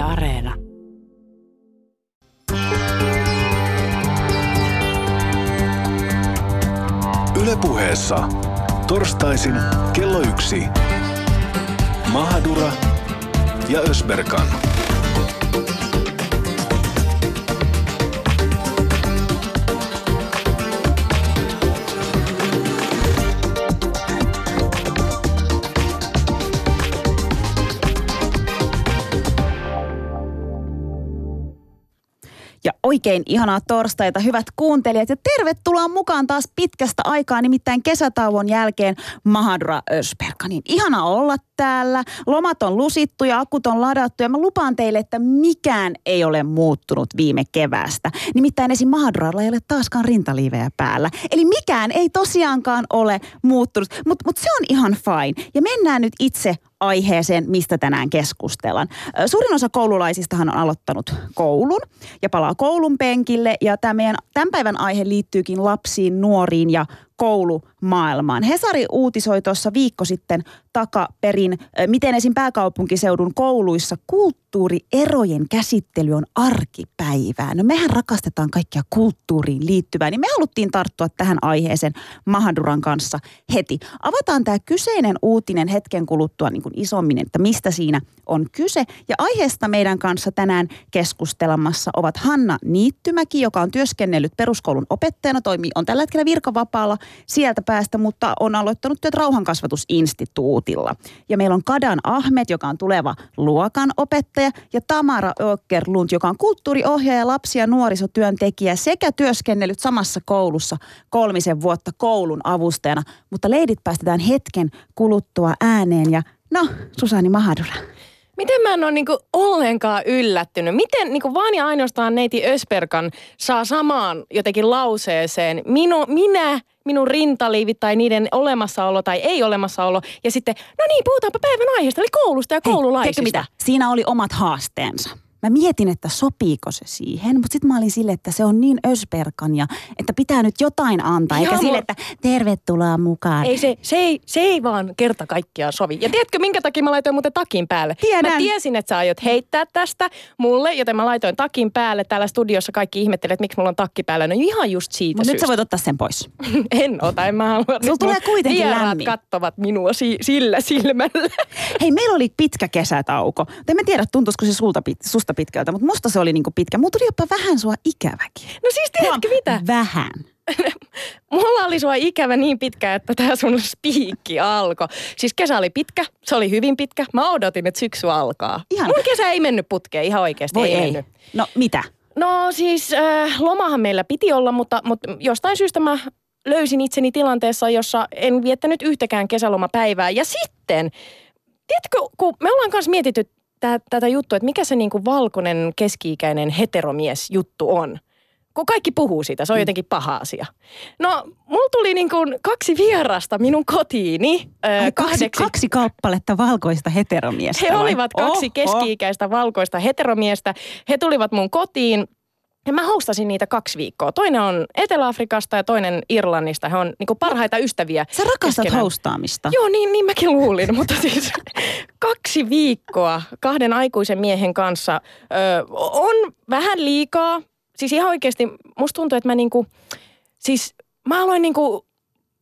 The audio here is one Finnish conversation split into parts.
Yle. Ylepuheessa torstaisin kello yksi. Mahadura ja Ösberkan. Oikein ihanaa torstaita, hyvät kuuntelijat. Ja tervetuloa mukaan taas pitkästä aikaa, nimittäin kesätauon jälkeen Mahadra Ösperka. Niin ihana olla täällä. Lomat on lusittu ja akut on ladattu. Ja mä lupaan teille, että mikään ei ole muuttunut viime keväästä. Nimittäin esim. Mahadralla ei ole taaskaan rintaliivejä päällä. Eli mikään ei tosiaankaan ole muuttunut. Mutta mut se on ihan fine. Ja mennään nyt itse aiheeseen, mistä tänään keskustellaan. Suurin osa koululaisistahan on aloittanut koulun ja palaa koulun penkille. Ja tämä meidän tämän päivän aihe liittyykin lapsiin, nuoriin ja koulumaailmaan. Hesari uutisoi tuossa viikko sitten takaperin, miten esim. pääkaupunkiseudun kouluissa kulttuurierojen käsittely on arkipäivää. No mehän rakastetaan kaikkia kulttuuriin liittyvää, niin me haluttiin tarttua tähän aiheeseen Mahaduran kanssa heti. Avataan tämä kyseinen uutinen hetken kuluttua niin kuin isommin, että mistä siinä on kyse. Ja aiheesta meidän kanssa tänään keskustelemassa ovat Hanna Niittymäki, joka on työskennellyt peruskoulun opettajana, toimii, on tällä hetkellä virkavapaalla sieltä päästä, mutta on aloittanut työt rauhankasvatusinstituutilla. Ja meillä on Kadan Ahmed, joka on tuleva luokan opettaja, ja Tamara Öckerlund, joka on kulttuuriohjaaja, lapsi- ja nuorisotyöntekijä sekä työskennellyt samassa koulussa kolmisen vuotta koulun avustajana. Mutta leidit päästetään hetken kuluttua ääneen ja no, Susani Mahadura. Miten mä en ole niinku ollenkaan yllättynyt? Miten niinku vaan ja ainoastaan neiti Ösperkan saa samaan jotenkin lauseeseen minu, minä, minun rintaliivit tai niiden olemassaolo tai ei olemassaolo. Ja sitten, no niin, puhutaanpa päivän aiheesta, eli koulusta ja koululaisista. Hei, mitä? Siinä oli omat haasteensa. Mä mietin, että sopiiko se siihen, mutta sitten mä olin sille, että se on niin ösperkan ja että pitää nyt jotain antaa, eikä Joo, sille, mut- että tervetuloa mukaan. Ei se, se, ei, se ei vaan kerta kaikkiaan sovi. Ja tiedätkö, minkä takia mä laitoin muuten takin päälle? Tiedän. Mä tiesin, että sä aiot heittää tästä mulle, joten mä laitoin takin päälle. Täällä studiossa kaikki ihmettelee, että miksi mulla on takki päällä. No ihan just siitä Mutta nyt sä voit ottaa sen pois. En ota, en mä halua. Sulla tulee kuitenkin lämmin. kattovat minua si- sillä silmällä. Hei, meillä oli pitkä kesätauko. En mä tiedä, tuntuisiko se sulta, pit- susta pitkältä, mutta musta se oli niinku pitkä. Mulla tuli jopa vähän sua ikäväkin. No siis tiedätkö mitä? Vähän. Mulla oli sua ikävä niin pitkä, että tämä sun spiikki alkoi. Siis kesä oli pitkä, se oli hyvin pitkä. Mä odotin, että syksy alkaa. Ihana. Mun kesä ei mennyt putkeen ihan oikeasti. Voi ei, ei. mennyt. No mitä? No siis äh, lomahan meillä piti olla, mutta, mutta jostain syystä mä löysin itseni tilanteessa, jossa en viettänyt yhtäkään kesälomapäivää. Ja sitten, tiedätkö, kun me ollaan kanssa mietitty tä- tätä juttua, että mikä se niinku valkoinen keski-ikäinen heteromies juttu on. Kun kaikki puhuu siitä, se on jotenkin paha asia. No, mulla tuli niinku kaksi vierasta minun kotiini. ö, Ai, kaksi, kaksi kappaletta valkoista heteromiestä he vai? olivat kaksi Oho. keski-ikäistä valkoista heteromiestä. He tulivat mun kotiin ja mä hostasin niitä kaksi viikkoa. Toinen on Etelä-Afrikasta ja toinen Irlannista. He on niinku parhaita ystäviä. Sä rakastat keskenään. hostaamista. Joo, niin, niin mäkin luulin, mutta siis kaksi viikkoa kahden aikuisen miehen kanssa ö, on vähän liikaa. Siis ihan oikeasti musta tuntuu, että mä niinku, siis mä aloin niinku,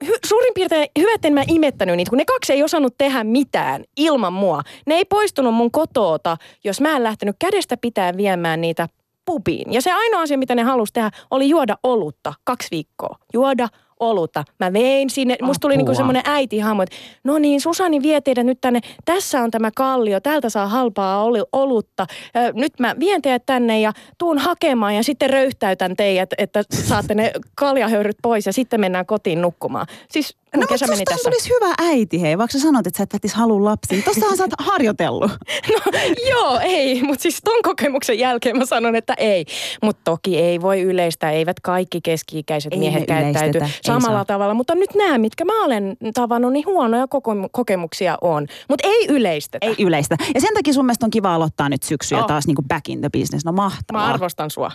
hy, suurin piirtein hyvä, että en mä imettänyt niitä, kun ne kaksi ei osannut tehdä mitään ilman mua. Ne ei poistunut mun kotoota, jos mä en lähtenyt kädestä pitää viemään niitä pubiin. Ja se ainoa asia, mitä ne halusi tehdä, oli juoda olutta kaksi viikkoa. Juoda olutta. Mä vein sinne, musta tuli niinku Apua. semmoinen äitihahmo, että no niin, Susani vie teidät nyt tänne, tässä on tämä kallio, täältä saa halpaa oli, olutta. Ö, nyt mä vien teidät tänne ja tuun hakemaan ja sitten röyhtäytän teidät, että saatte ne kaljahöyryt pois ja sitten mennään kotiin nukkumaan. Siis No mutta susta tässä. tulisi hyvä äiti, hei. Vaikka sä sanot, että sä et välttis halua lapsiin. Tossahan sä oot harjoitellut. No joo, ei, mutta siis ton kokemuksen jälkeen mä sanon, että ei. Mutta toki ei voi yleistää, eivät kaikki keski-ikäiset Ei miehet käyttäyty samalla saa. tavalla. Mutta nyt nämä, mitkä mä olen tavannut, niin huonoja koko- kokemuksia on. Mutta ei yleistetä. Ei yleistä. Ja sen takia sun mielestä on kiva aloittaa nyt syksyä Oh. taas niin kuin back in the business. No Mä mahtavaa. arvostan sua.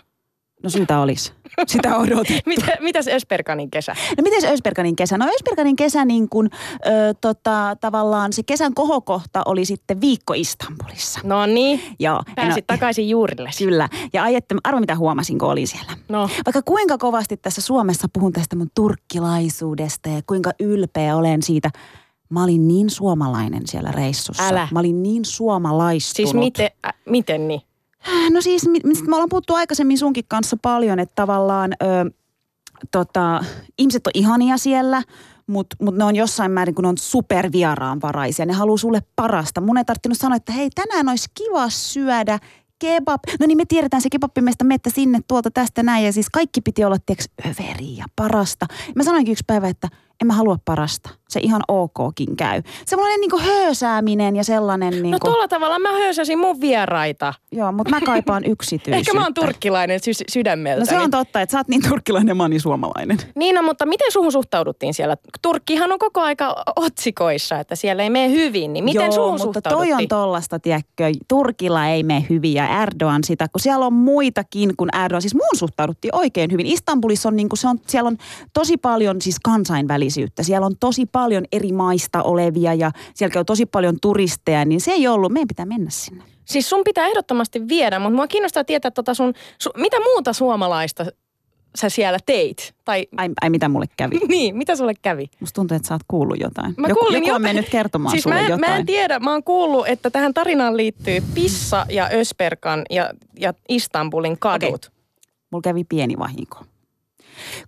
No sitä olisi. Sitä odotin. Mitä, mitäs Ösperkanin kesä? No miten Ösperkanin kesä? No Ösperkanin kesä niin kuin, ö, tota, tavallaan se kesän kohokohta oli sitten viikko Istanbulissa. No niin, Joo. pääsit no, takaisin juurille. Kyllä. Ja ajette, arvo mitä huomasin, kun olin siellä. No, Vaikka kuinka kovasti tässä Suomessa puhun tästä mun turkkilaisuudesta ja kuinka ylpeä olen siitä. Mä olin niin suomalainen siellä reissussa. Älä. Mä olin niin suomalaistunut. siis miten, äh, miten niin? No siis, mi- mistä me ollaan puhuttu aikaisemmin sunkin kanssa paljon, että tavallaan ö, tota, ihmiset on ihania siellä, mutta mut ne on jossain määrin, kun ne on supervieraanvaraisia. Ne haluaa sulle parasta. Mun ei tarvinnut sanoa, että hei, tänään olisi kiva syödä kebab. No niin me tiedetään se kebabimesta, mettä sinne tuolta tästä näin. Ja siis kaikki piti olla, tieks, överiä ja parasta. Mä sanoinkin yksi päivä, että en mä halua parasta. Se ihan okkin käy. Semmoinen niinku höösääminen ja sellainen No niinku... tuolla tavalla mä höysäsin mun vieraita. Joo, mutta mä kaipaan yksityisyyttä. Ehkä mä oon turkkilainen sy- sydämeltä. No se on totta, että sä oot niin turkkilainen ja mä oon niin suomalainen. Niin, no, mutta miten suhun suhtauduttiin siellä? Turkkihan on koko aika otsikoissa, että siellä ei mene hyvin, niin miten Joo, suhun mutta toi on tollasta, tiedätkö, Turkilla ei mene hyvin ja Erdogan sitä, kun siellä on muitakin kuin Erdogan. Siis muun suhtauduttiin oikein hyvin. Istanbulissa on, niin kuin se on, siellä on tosi paljon siis kansainvälisyyttä. Siellä on tosi paljon eri maista olevia ja siellä käy tosi paljon turisteja, niin se ei ollut, meidän pitää mennä sinne. Siis sun pitää ehdottomasti viedä, mutta mua kiinnostaa tietää tota sun, su, mitä muuta suomalaista sä siellä teit? Tai Ai, ai mitä mulle kävi? niin, mitä sulle kävi? Musta tuntuu, että sä oot kuullut jotain. Mä joku, joku on jotain. mennyt kertomaan siis sulle mä en, jotain. mä en tiedä, mä oon kuullut, että tähän tarinaan liittyy Pissa ja Ösperkan ja, ja Istanbulin kadut. mulla kävi pieni vahinko.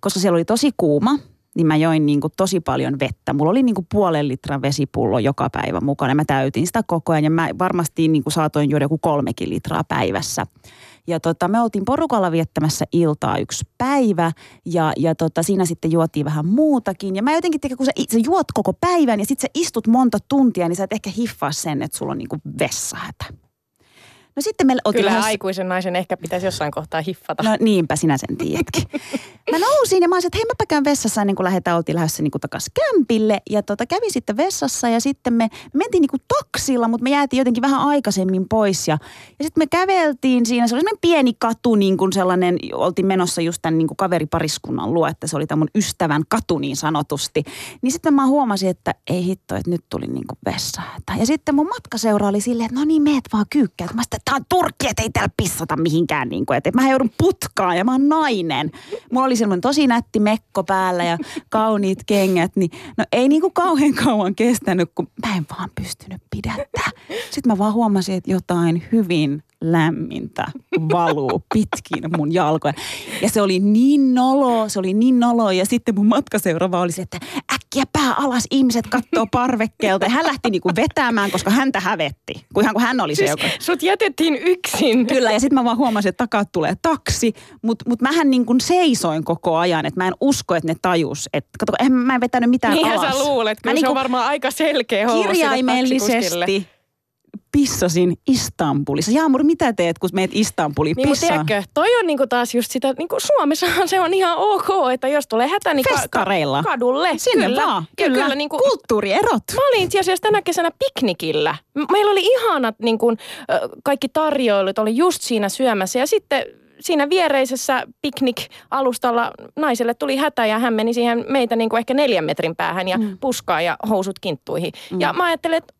Koska siellä oli tosi kuuma, niin mä join niin kuin tosi paljon vettä. Mulla oli niin kuin puolen litran vesipullo joka päivä mukana. Mä täytin sitä koko ajan ja mä varmasti niin kuin saatoin juoda joku kolmekin litraa päivässä. Ja tota, me oltiin porukalla viettämässä iltaa yksi päivä ja, ja tota, siinä sitten juotiin vähän muutakin. Ja mä jotenkin, tiedä, kun sä, sä juot koko päivän ja sitten sä istut monta tuntia, niin sä et ehkä hiffaa sen, että sulla on niin kuin vessahätä. No sitten meillä oltiin Kyllä lähdössä- aikuisen naisen ehkä pitäisi jossain kohtaa hiffata. No niinpä sinä sen tiedätkin. Mä nousin ja mä olisin, että hei mäpä käyn vessassa ennen kuin lähdetään, oltiin lähdössä niin takaisin kämpille. Ja tota, kävin sitten vessassa ja sitten me, me mentiin niin kuin taksilla, mutta me jäätiin jotenkin vähän aikaisemmin pois. Ja, ja sitten me käveltiin siinä, se oli semmoinen pieni katu niin kuin sellainen, oltiin menossa just tämän niin kuin kaveripariskunnan luo, että se oli tämän mun ystävän katu niin sanotusti. Niin sitten mä huomasin, että ei hitto, että nyt tuli niin kuin vessahätä. Ja sitten mun matkaseura oli silleen, että no niin, meet vaan kyykkää. Mä sitten, tää on Turkki, että ei täällä pissata mihinkään. Niin kuin, että mä joudun putkaan ja mä oon nainen. Mulla oli semmoinen tosi nätti mekko päällä ja kauniit kengät. Niin, no ei niin kuin kauhean kauan kestänyt, kun mä en vaan pystynyt pidättää. Sitten mä vaan huomasin, että jotain hyvin lämmintä valuu pitkin mun jalkoja. Ja se oli niin nolo, se oli niin nolo. Ja sitten mun matkaseuraava oli se, että äkkiä pää alas, ihmiset kattoo parvekkeelta. Ja hän lähti niinku vetämään, koska häntä hävetti. Kun ihan kun hän oli se, Siis joka... sut jätettiin yksin. Kyllä, ja sitten mä vaan huomasin, että takaa tulee taksi, mutta mut mähän niin kuin seisoin koko ajan, että mä en usko, että ne tajus. Että kato, en, mä en vetänyt mitään Niinhän alas. sä luulet, Mä kyllä se niinku on varmaan aika selkeä homma kirjaimellisesti pissasin Istanbulissa. Jaamur, mitä teet, kun meet Istanbuliin Niin, mutta pissaan? tiedätkö, toi on niinku taas just sitä, niinku Suomessahan se on ihan ok, että jos tulee hätä, niin Festareilla. ka- kadulle. Sinne kyllä. vaan, Ja kyllä. kyllä niinku, Kulttuurierot. Mä olin itse asiassa tänä kesänä piknikillä. Meillä oli ihanat niin kuin, kaikki tarjoilut, oli just siinä syömässä. Ja sitten siinä viereisessä piknik-alustalla naiselle tuli hätä ja hän meni siihen meitä niin kuin ehkä neljän metrin päähän ja mm. puskaa ja housut kinttuihin. Mm. Ja mä ajattelin, että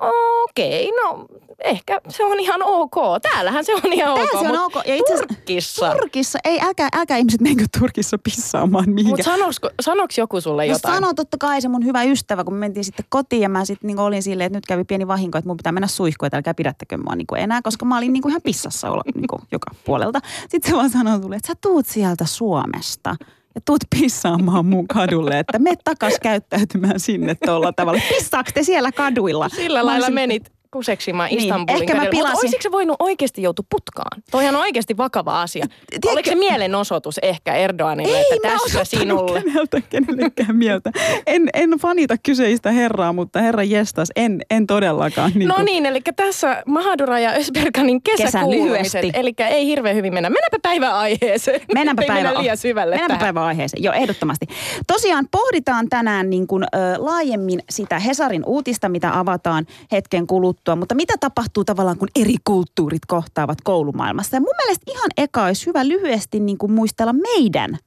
okei, no ehkä se on ihan ok. Täällähän se on ihan Täällä ok. se on ok. Ja itse Turkissa. Turkissa, ei älkää, älkää ihmiset menkö Turkissa pissaamaan mihinkään. Mutta sanoks, sanoks joku sulle No jotain? sano totta kai se mun hyvä ystävä, kun me mentiin sitten kotiin ja mä sitten niin olin silleen, että nyt kävi pieni vahinko, että mun pitää mennä suihkuun, että älkää pidättäkö mua niin enää, koska mä olin niin kuin ihan pissassa olla niin kuin joka puolelta. Sitten se vaan sanoi sulle, että sä tuut sieltä Suomesta ja tuut pissaamaan mun kadulle, että me takas käyttäytymään sinne tuolla tavalla. Pissaaks te siellä kaduilla? Sillä lailla olisin- menit kuseksimaan Niin, Istanbulin ehkä mä pilasin- olisiko se voinut oikeasti joutua putkaan? Toihan on oikeasti vakava asia. Tiedätkö- Oliko se mielenosoitus ehkä Erdoganille, Ei että tässä sinulle? keneltä, kenellekään mieltä. En, en fanita kyseistä herraa, mutta herra jestas, en, en todellakaan. Niin No kuin- niin, eli tässä Mahadura ja Ösberganin Kesä kesäkuulumiset. lyhyesti. Eli ei hirveän hyvin mennä. Mennäänpä päivän aiheeseen. Mennäänpä päivä, mennä liian syvälle Mennäänpä tähän. päivän aiheeseen. Joo, ehdottomasti. Tosiaan pohditaan tänään niin kuin, ö, laajemmin sitä Hesarin uutista, mitä avataan hetken kuluttua. Juttua, mutta mitä tapahtuu tavallaan, kun eri kulttuurit kohtaavat koulumaailmassa? Ja mun mielestä ihan eka olisi hyvä lyhyesti niin kuin muistella meidän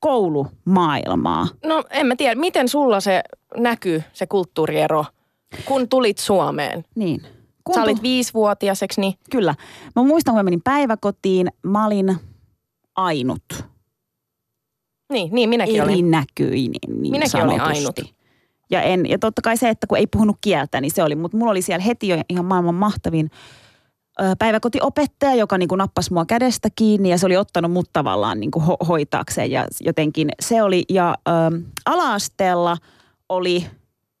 koulumaailmaa. No en mä tiedä, miten sulla se näkyy, se kulttuuriero, kun tulit Suomeen? Niin. Kun Sä olit viisivuotiaseksi, niin... Kyllä. Mä muistan, kun mä menin päiväkotiin, mä olin ainut. Niin, niin minäkin olin. Erinäköinen, niin Minäkin sanotusti. olin ainut. Ja, en, ja totta kai se, että kun ei puhunut kieltä, niin se oli. Mutta mulla oli siellä heti jo ihan maailman mahtavin päiväkotiopettaja, joka niin kuin nappasi mua kädestä kiinni ja se oli ottanut mut tavallaan niin kuin ho- hoitaakseen. Ja jotenkin se oli, ja ö, ala-asteella oli,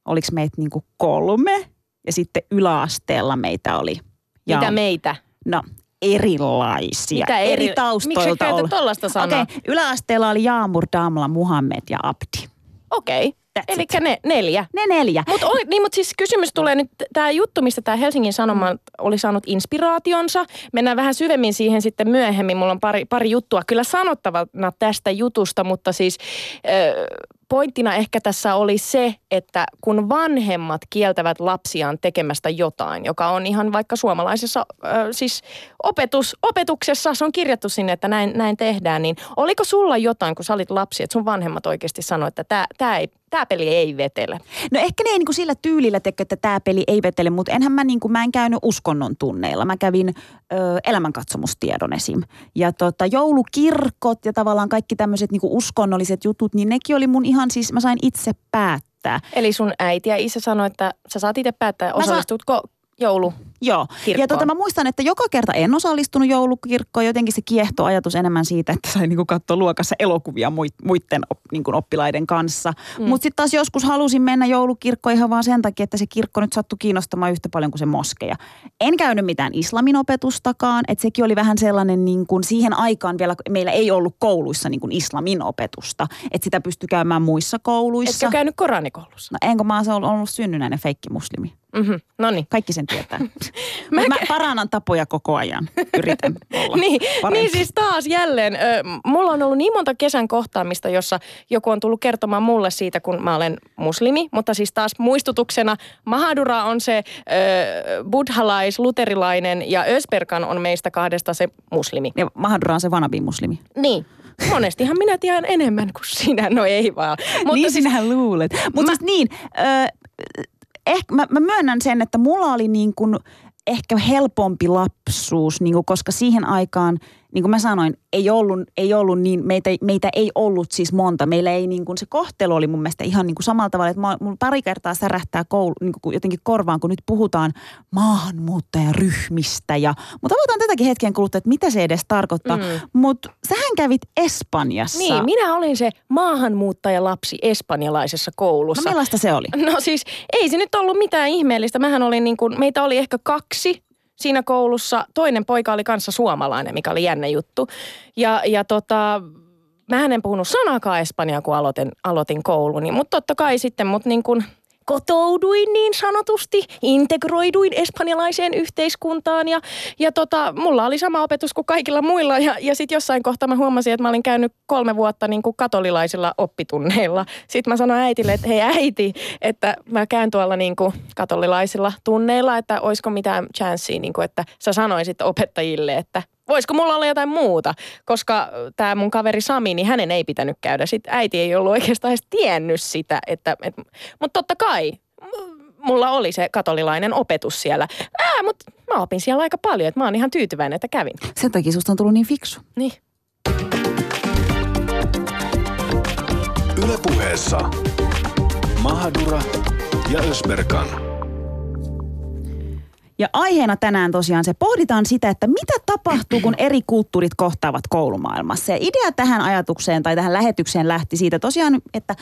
oliko meitä niin kuin kolme ja sitten yläasteella meitä oli. Ja, Mitä meitä? No erilaisia, Mitä eri, eri- Miksi sä taustoilta käytät ollut. tollaista sanaa? Okei, yläasteella oli Jaamur, Damla, Muhammed ja Abdi. Okei. That's Eli ne neljä. Ne neljä. Mutta niin, mut siis kysymys tulee nyt, tämä juttu, mistä tämä Helsingin Sanoma oli saanut inspiraationsa. Mennään vähän syvemmin siihen sitten myöhemmin. Mulla on pari, pari juttua kyllä sanottavana tästä jutusta, mutta siis ö, pointtina ehkä tässä oli se, että kun vanhemmat kieltävät lapsiaan tekemästä jotain, joka on ihan vaikka suomalaisessa ö, siis opetus, opetuksessa, se on kirjattu sinne, että näin, näin tehdään, niin oliko sulla jotain, kun sä olit lapsi, että sun vanhemmat oikeasti sanoivat, että tämä, ei, tämä peli ei vetele? No ehkä ne ei niin kuin sillä tyylillä teke, että tämä peli ei vetele, mutta enhän mä, niin kuin, mä en käynyt uskonnon tunneilla. Mä kävin ö, elämänkatsomustiedon esim. Ja tota, joulukirkot ja tavallaan kaikki tämmöiset niin uskonnolliset jutut, niin nekin oli mun ihan siis, mä sain itse päättää. Eli sun äiti ja isä sanoi, että sä saat itse päättää, saan- osallistutko joulu. Joo. Kirkkoon. Ja tota, mä muistan, että joka kerta en osallistunut joulukirkkoon. Jotenkin se kiehto ajatus enemmän siitä, että sai niinku katsoa luokassa elokuvia muiden op, niinku oppilaiden kanssa. Mm. Mutta sitten taas joskus halusin mennä joulukirkkoon ihan vaan sen takia, että se kirkko nyt sattui kiinnostamaan yhtä paljon kuin se moskeja. En käynyt mitään islamin opetustakaan, että sekin oli vähän sellainen niin kuin siihen aikaan vielä, meillä ei ollut kouluissa niin kuin islamin opetusta. Että sitä pystyi käymään muissa kouluissa. Etkö käynyt koranikoulussa? No enkä mä oon ollut synnynnäinen feikkimuslimi. Mm-hmm. No niin. Kaikki sen tietää. Mä mä, parannan tapoja koko ajan. Yritän olla Niin, parempi. niin siis taas jälleen, ö, mulla on ollut niin monta kesän kohtaamista, jossa joku on tullut kertomaan mulle siitä, kun mä olen muslimi, mutta siis taas muistutuksena, Mahadura on se ö, buddhalais, luterilainen ja Ösperkan on meistä kahdesta se muslimi. Ja Mahadura on se vanabi-muslimi. Niin. Monestihan minä tiedän enemmän kuin sinä, no ei vaan. Mutta niin siis, sinähän luulet. Mutta Mä- siis niin, ö, ehkä mä, mä myönnän sen, että mulla oli niin kuin ehkä helpompi lapsuus, niin kuin, koska siihen aikaan, niin kuin mä sanoin, ei ollut, ei ollut niin, meitä, meitä ei ollut siis monta. Meillä ei niin kuin, se kohtelu oli mun mielestä ihan niin kuin samalla tavalla, että mä, mulla pari kertaa särähtää koulu, niin kuin jotenkin korvaan, kun nyt puhutaan maahanmuuttajaryhmistä. Ja, mutta avataan tätäkin hetken kuluttua, että mitä se edes tarkoittaa. Mm. Mutta sähän kävit Espanjassa. niin, minä olin se maahanmuuttajalapsi espanjalaisessa koulussa. No millaista se oli? No siis ei se nyt ollut mitään ihmeellistä. Mähän olin niin kuin, meitä oli ehkä kaksi siinä koulussa. Toinen poika oli kanssa suomalainen, mikä oli jännä juttu. Ja, ja tota, mä en puhunut sanakaan espanjaa, kun aloitin, aloitin kouluni. Mutta totta kai sitten mut niin kuin kotouduin niin sanotusti, integroiduin espanjalaiseen yhteiskuntaan ja, ja tota, mulla oli sama opetus kuin kaikilla muilla ja, ja sitten jossain kohtaa mä huomasin, että mä olin käynyt kolme vuotta niin kuin katolilaisilla oppitunneilla. Sitten mä sanoin äitille, että hei äiti, että mä käyn tuolla niin kuin katolilaisilla tunneilla, että olisiko mitään chanssiä, niin kuin, että sä sanoisit opettajille, että voisiko mulla olla jotain muuta, koska tämä mun kaveri Sami, niin hänen ei pitänyt käydä. Sitten äiti ei ollut oikeastaan edes tiennyt sitä, että, että mutta totta kai mulla oli se katolilainen opetus siellä. Ää, mutta mä opin siellä aika paljon, että mä oon ihan tyytyväinen, että kävin. Sen takia susta on tullut niin fiksu. Niin. Ylepuheessa Mahadura ja Ösberkan. Ja aiheena tänään tosiaan se pohditaan sitä, että mitä tapahtuu, kun eri kulttuurit kohtaavat koulumaailmassa. Ja idea tähän ajatukseen tai tähän lähetykseen lähti siitä tosiaan, että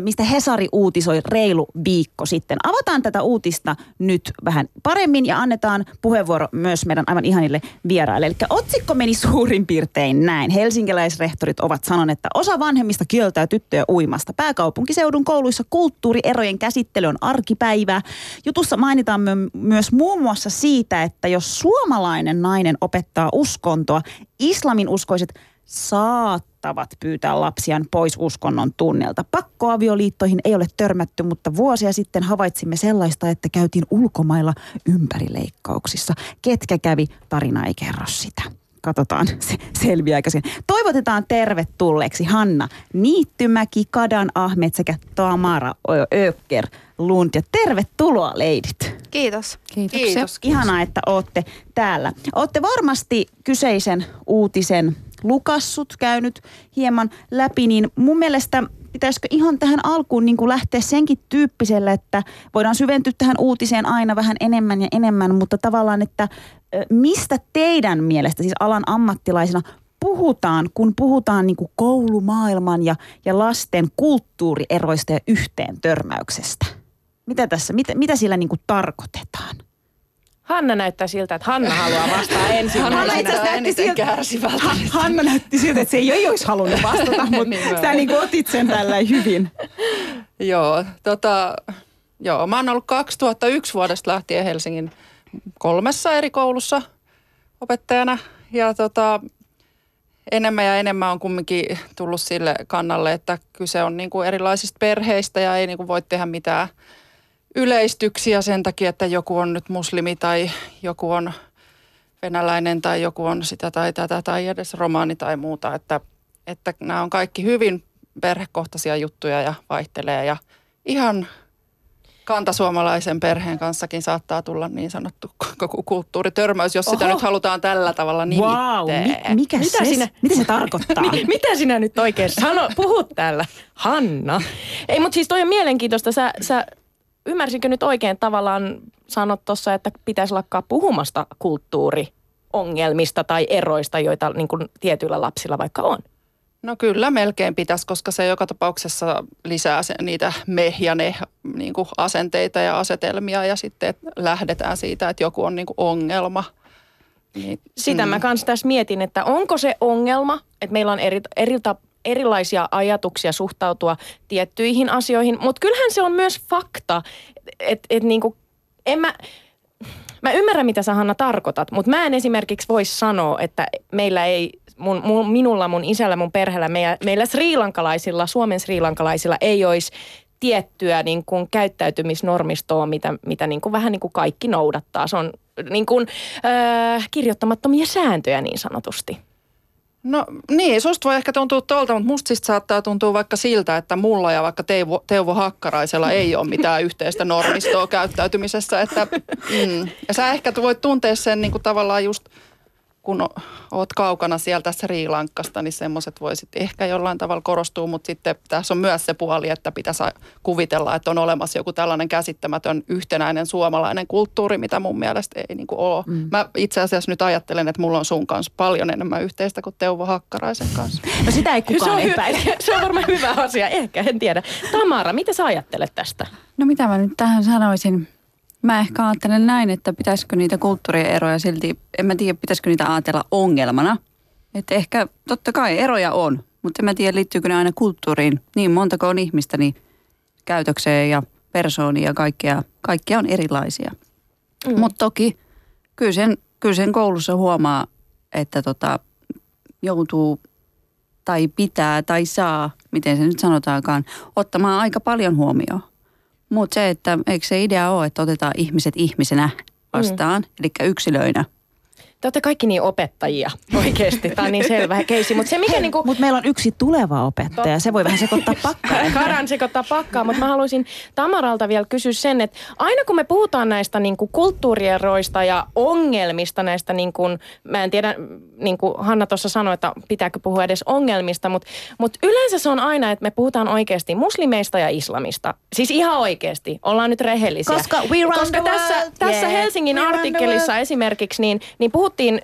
mistä Hesari uutisoi reilu viikko sitten. Avataan tätä uutista nyt vähän paremmin ja annetaan puheenvuoro myös meidän aivan ihanille vieraille. Eli otsikko meni suurin piirtein näin. Helsinkiläisrehtorit ovat sanoneet, että osa vanhemmista kieltää tyttöjä uimasta. Pääkaupunkiseudun kouluissa kulttuurierojen käsittely on arkipäivää. Jutussa mainitaan my- myös muun muassa siitä, että jos suomalainen nainen opettaa uskontoa, islamin uskoiset saattavat tavat pyytää lapsiaan pois uskonnon tunnelta. Pakkoavioliittoihin ei ole törmätty, mutta vuosia sitten havaitsimme sellaista, että käytiin ulkomailla ympärileikkauksissa. Ketkä kävi, tarina ei kerro sitä katsotaan, se selviääkö sen. Toivotetaan tervetulleeksi Hanna Niittymäki, Kadan Ahmet sekä Tamara Öker Lund. Ja tervetuloa leidit. Kiitos. Kiitoksia. Kiitos. Ihanaa, että olette täällä. Olette varmasti kyseisen uutisen lukassut, käynyt hieman läpi, niin mun mielestä pitäisikö ihan tähän alkuun niin kuin lähteä senkin tyyppiselle, että voidaan syventyä tähän uutiseen aina vähän enemmän ja enemmän, mutta tavallaan, että mistä teidän mielestä, siis alan ammattilaisina, puhutaan, kun puhutaan niin kuin koulumaailman ja, ja lasten kulttuurieroista ja yhteen törmäyksestä? Mitä tässä, mitä, mitä sillä niin kuin tarkoitetaan? Hanna näyttää siltä, että Hanna haluaa vastata ensin. Hanna itse asiassa näytti siltä, Hanna näytti siltä, että se ei, ei olisi halunnut vastata, mutta niin sä niin otit sen tällä hyvin. joo, tota, joo, mä oon ollut 2001 vuodesta lähtien Helsingin kolmessa eri koulussa opettajana. Ja tota, enemmän ja enemmän on kumminkin tullut sille kannalle, että kyse on niin kuin erilaisista perheistä ja ei niin kuin voi tehdä mitään – yleistyksiä sen takia, että joku on nyt muslimi tai joku on venäläinen tai joku on sitä tai tätä tai edes romaani tai muuta. Että, että nämä on kaikki hyvin perhekohtaisia juttuja ja vaihtelee ja ihan kantasuomalaisen perheen kanssakin saattaa tulla niin sanottu koko kulttuuritörmäys, jos Oho. sitä nyt halutaan tällä tavalla nimittää. Wow, mi- mikä mitä, se, sinä, mitä se tarkoittaa? mi- mitä sinä nyt oikein sano, puhut täällä, Hanna? Ei, mutta siis toi on mielenkiintoista. Sä, sä ymmärsinkö nyt oikein tavallaan sanot tuossa, että pitäisi lakkaa puhumasta kulttuuriongelmista tai eroista, joita niin kuin tietyillä lapsilla vaikka on? No kyllä melkein pitäisi, koska se joka tapauksessa lisää se, niitä me ja ne niin kuin asenteita ja asetelmia ja sitten lähdetään siitä, että joku on niin kuin ongelma. Niin, Sitä mm. mä kanssa tässä mietin, että onko se ongelma, että meillä on eri, eri erilaisia ajatuksia suhtautua tiettyihin asioihin, mutta kyllähän se on myös fakta, että et niinku, en mä, mä ymmärrän mitä sä Hanna tarkoitat, mutta mä en esimerkiksi voi sanoa, että meillä ei, mun, mun, minulla, mun isällä, mun perheellä, meillä, meillä sriilankalaisilla, Suomen sriilankalaisilla ei olisi tiettyä niin kuin käyttäytymisnormistoa, mitä, mitä niin kuin vähän niin kuin kaikki noudattaa. Se on niin kuin, äh, kirjoittamattomia sääntöjä niin sanotusti. No niin, susta voi ehkä tuntua tuolta, mutta musta siis saattaa tuntua vaikka siltä, että mulla ja vaikka Teuvo, Teuvo Hakkaraisella ei ole mitään yhteistä normistoa käyttäytymisessä. Että, mm. Ja sä ehkä voit tuntea sen niin kuin tavallaan just – kun oot kaukana sieltä Sri Lankasta, niin semmoiset voisit ehkä jollain tavalla korostua, mutta sitten tässä on myös se puoli, että pitäisi kuvitella, että on olemassa joku tällainen käsittämätön yhtenäinen suomalainen kulttuuri, mitä mun mielestä ei niin kuin ole. Mm. Mä itse asiassa nyt ajattelen, että mulla on sun kanssa paljon enemmän yhteistä kuin Teuvo Hakkaraisen kanssa. No sitä ei kukaan se epäile. se on varmaan hyvä asia, ehkä, en tiedä. Tamara, mitä sä ajattelet tästä? No mitä mä nyt tähän sanoisin? Mä ehkä ajattelen näin, että pitäisikö niitä kulttuurieroja silti, en mä tiedä pitäisikö niitä ajatella ongelmana. Että ehkä totta kai eroja on, mutta en mä tiedä liittyykö ne aina kulttuuriin. Niin montako on ihmistä, niin käytökseen ja persoonia ja kaikkea, kaikkea on erilaisia. Mm. Mutta toki kyllä sen, kyllä sen koulussa huomaa, että tota, joutuu tai pitää tai saa, miten se nyt sanotaankaan, ottamaan aika paljon huomioon. Mutta se, että eikö se idea ole, että otetaan ihmiset ihmisenä vastaan, mm. eli yksilöinä – te olette kaikki niin opettajia oikeasti. Tämä on niin selvä keisi. Mutta se mikä niinku... Mut meillä on yksi tuleva opettaja. Tot... Se voi vähän sekoittaa pakkaa. Karan sekoittaa pakkaa, mutta mä haluaisin Tamaralta vielä kysyä sen, että aina kun me puhutaan näistä niinku kulttuurieroista ja ongelmista näistä, niinku, mä en tiedä, niin kuin Hanna tuossa sanoi, että pitääkö puhua edes ongelmista, mutta mut yleensä se on aina, että me puhutaan oikeasti muslimeista ja islamista. Siis ihan oikeasti, ollaan nyt rehellisiä. Koska, we run Koska the tässä, world. tässä yeah. Helsingin we artikkelissa esimerkiksi, niin, niin puhut puhuttiin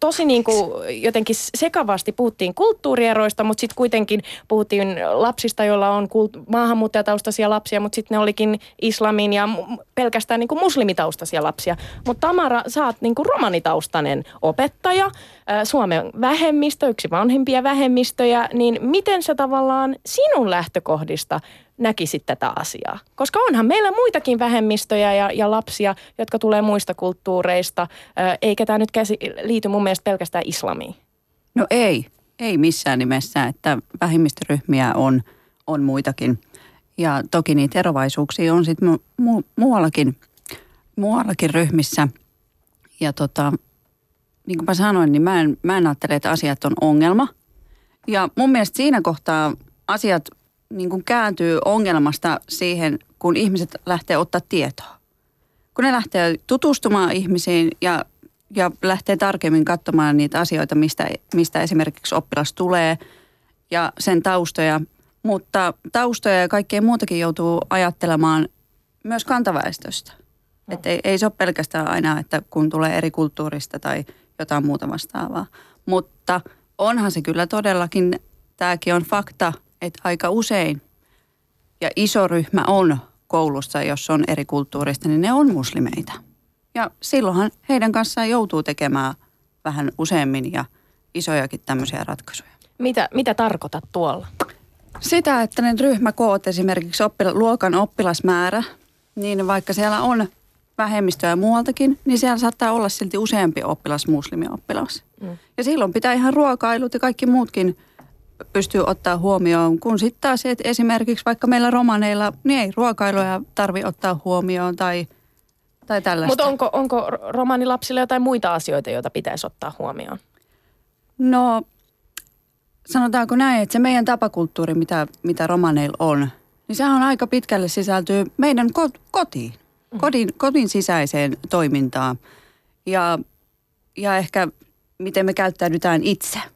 tosi niin kuin jotenkin sekavasti puhuttiin kulttuurieroista, mutta sitten kuitenkin puhuttiin lapsista, joilla on kult- maahanmuuttajataustaisia lapsia, mutta sitten ne olikin islamin ja pelkästään niin kuin muslimitaustaisia lapsia. Mutta Tamara, sä oot niin kuin romanitaustainen opettaja, Suomen vähemmistö, yksi vanhempia vähemmistöjä, niin miten sä tavallaan sinun lähtökohdista näkisit tätä asiaa? Koska onhan meillä muitakin vähemmistöjä ja, ja lapsia, jotka tulee muista kulttuureista, eikä tämä nyt käsi, liity mun mielestä pelkästään islamiin. No ei. ei missään nimessä, että vähemmistöryhmiä on, on muitakin. Ja toki niitä erovaisuuksia on sitten mu- mu- muuallakin, muuallakin ryhmissä. Ja tota, niin kuin mä sanoin, niin mä en, mä en ajattele, että asiat on ongelma. Ja mun mielestä siinä kohtaa asiat niin kuin kääntyy ongelmasta siihen, kun ihmiset lähtee ottaa tietoa. Kun ne lähtee tutustumaan ihmisiin ja, ja lähtee tarkemmin katsomaan niitä asioita, mistä, mistä esimerkiksi oppilas tulee ja sen taustoja. Mutta taustoja ja kaikkea muutakin joutuu ajattelemaan myös kantaväestöstä. No. Ei, ei se ole pelkästään aina, että kun tulee eri kulttuurista tai jotain muuta vastaavaa. Mutta onhan se kyllä todellakin, tämäkin on fakta, että aika usein ja iso ryhmä on koulussa, jos on eri kulttuurista, niin ne on muslimeita. Ja silloinhan heidän kanssaan joutuu tekemään vähän useammin ja isojakin tämmöisiä ratkaisuja. Mitä, mitä tarkoitat tuolla? Sitä, että ne ryhmäkoot, esimerkiksi oppila, luokan oppilasmäärä, niin vaikka siellä on vähemmistöä muualtakin, niin siellä saattaa olla silti useampi oppilas muslimioppilas. Mm. Ja silloin pitää ihan ruokailut ja kaikki muutkin pystyy ottaa huomioon, kun sitten taas että esimerkiksi vaikka meillä romaneilla, niin ei ruokailuja tarvi ottaa huomioon tai, tai tällaista. Mutta onko, onko romanilapsilla jotain muita asioita, joita pitäisi ottaa huomioon? No sanotaanko näin, että se meidän tapakulttuuri, mitä, mitä romaneilla on, niin sehän on aika pitkälle sisältyy meidän kotiin, mm. kodin, kodin sisäiseen toimintaan ja, ja ehkä miten me käyttäydytään itse –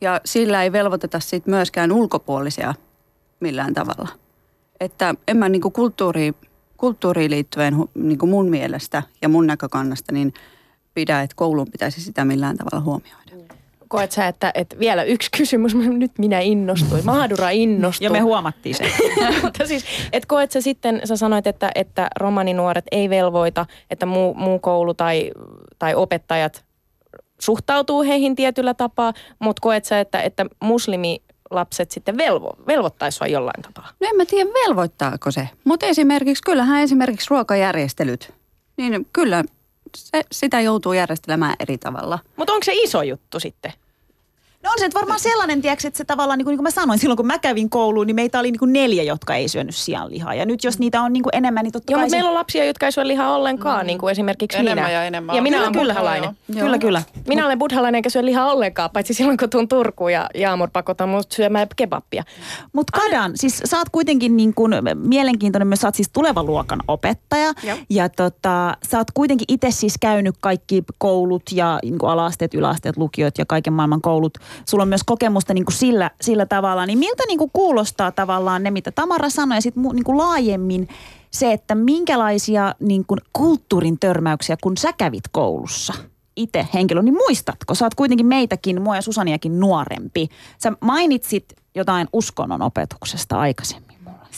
ja sillä ei velvoiteta sit myöskään ulkopuolisia millään tavalla. Että en mä niin kulttuuri, kulttuuriin liittyen niin mun mielestä ja mun näkökannasta niin pidä, että koulun pitäisi sitä millään tavalla huomioida. Koet sä, että, että vielä yksi kysymys, nyt minä innostuin, Mahdura innostui. Ja me huomattiin se. Mutta siis, että koet sä sitten, sä sanoit, että, että romaninuoret ei velvoita, että muu, muu koulu tai, tai opettajat suhtautuu heihin tietyllä tapaa, mutta koet sä, että, että muslimi lapset sitten velvo, velvoittaisi sua jollain tapaa? No en mä tiedä velvoittaako se, mutta esimerkiksi, kyllähän esimerkiksi ruokajärjestelyt, niin kyllä se, sitä joutuu järjestelemään eri tavalla. Mutta onko se iso juttu sitten? No on se että varmaan sellainen, tiedätkö, että se tavallaan, niin kuin, niin kuin mä sanoin, silloin kun mä kävin kouluun, niin meitä oli niin kuin neljä, jotka ei syönyt sianlihaa. Ja nyt jos niitä on niin kuin enemmän, niin totta Joo, kai mutta se... meillä on lapsia, jotka ei syö lihaa ollenkaan, mm. niin kuin esimerkiksi enemmän minä. ja enemmän. Ja minä Kyllä, olen kyllä. buddhalainen. Joo. Kyllä, kyllä. Minä olen buddhalainen enkä syö lihaa ollenkaan, paitsi silloin kun tuun Turkuun ja Jaamur pakottaa mut syömään kebappia. Mutta Kadan, siis sä oot kuitenkin niin kuin mielenkiintoinen, myös sä oot siis tuleva luokan opettaja. Joo. Ja tota, sä oot kuitenkin itse siis käynyt kaikki koulut ja niin kuin ala-asteet, yläasteet, lukiot ja kaiken maailman koulut. Sulla on myös kokemusta niin kuin sillä, sillä tavalla. Niin miltä niin kuin kuulostaa tavallaan ne, mitä Tamara sanoi ja sitten niin laajemmin se, että minkälaisia niin kuin kulttuurin törmäyksiä, kun sä kävit koulussa itse henkilö, niin muistatko? Sä oot kuitenkin meitäkin, mua ja Susaniakin nuorempi. Sä mainitsit jotain uskonnon opetuksesta aikaisemmin.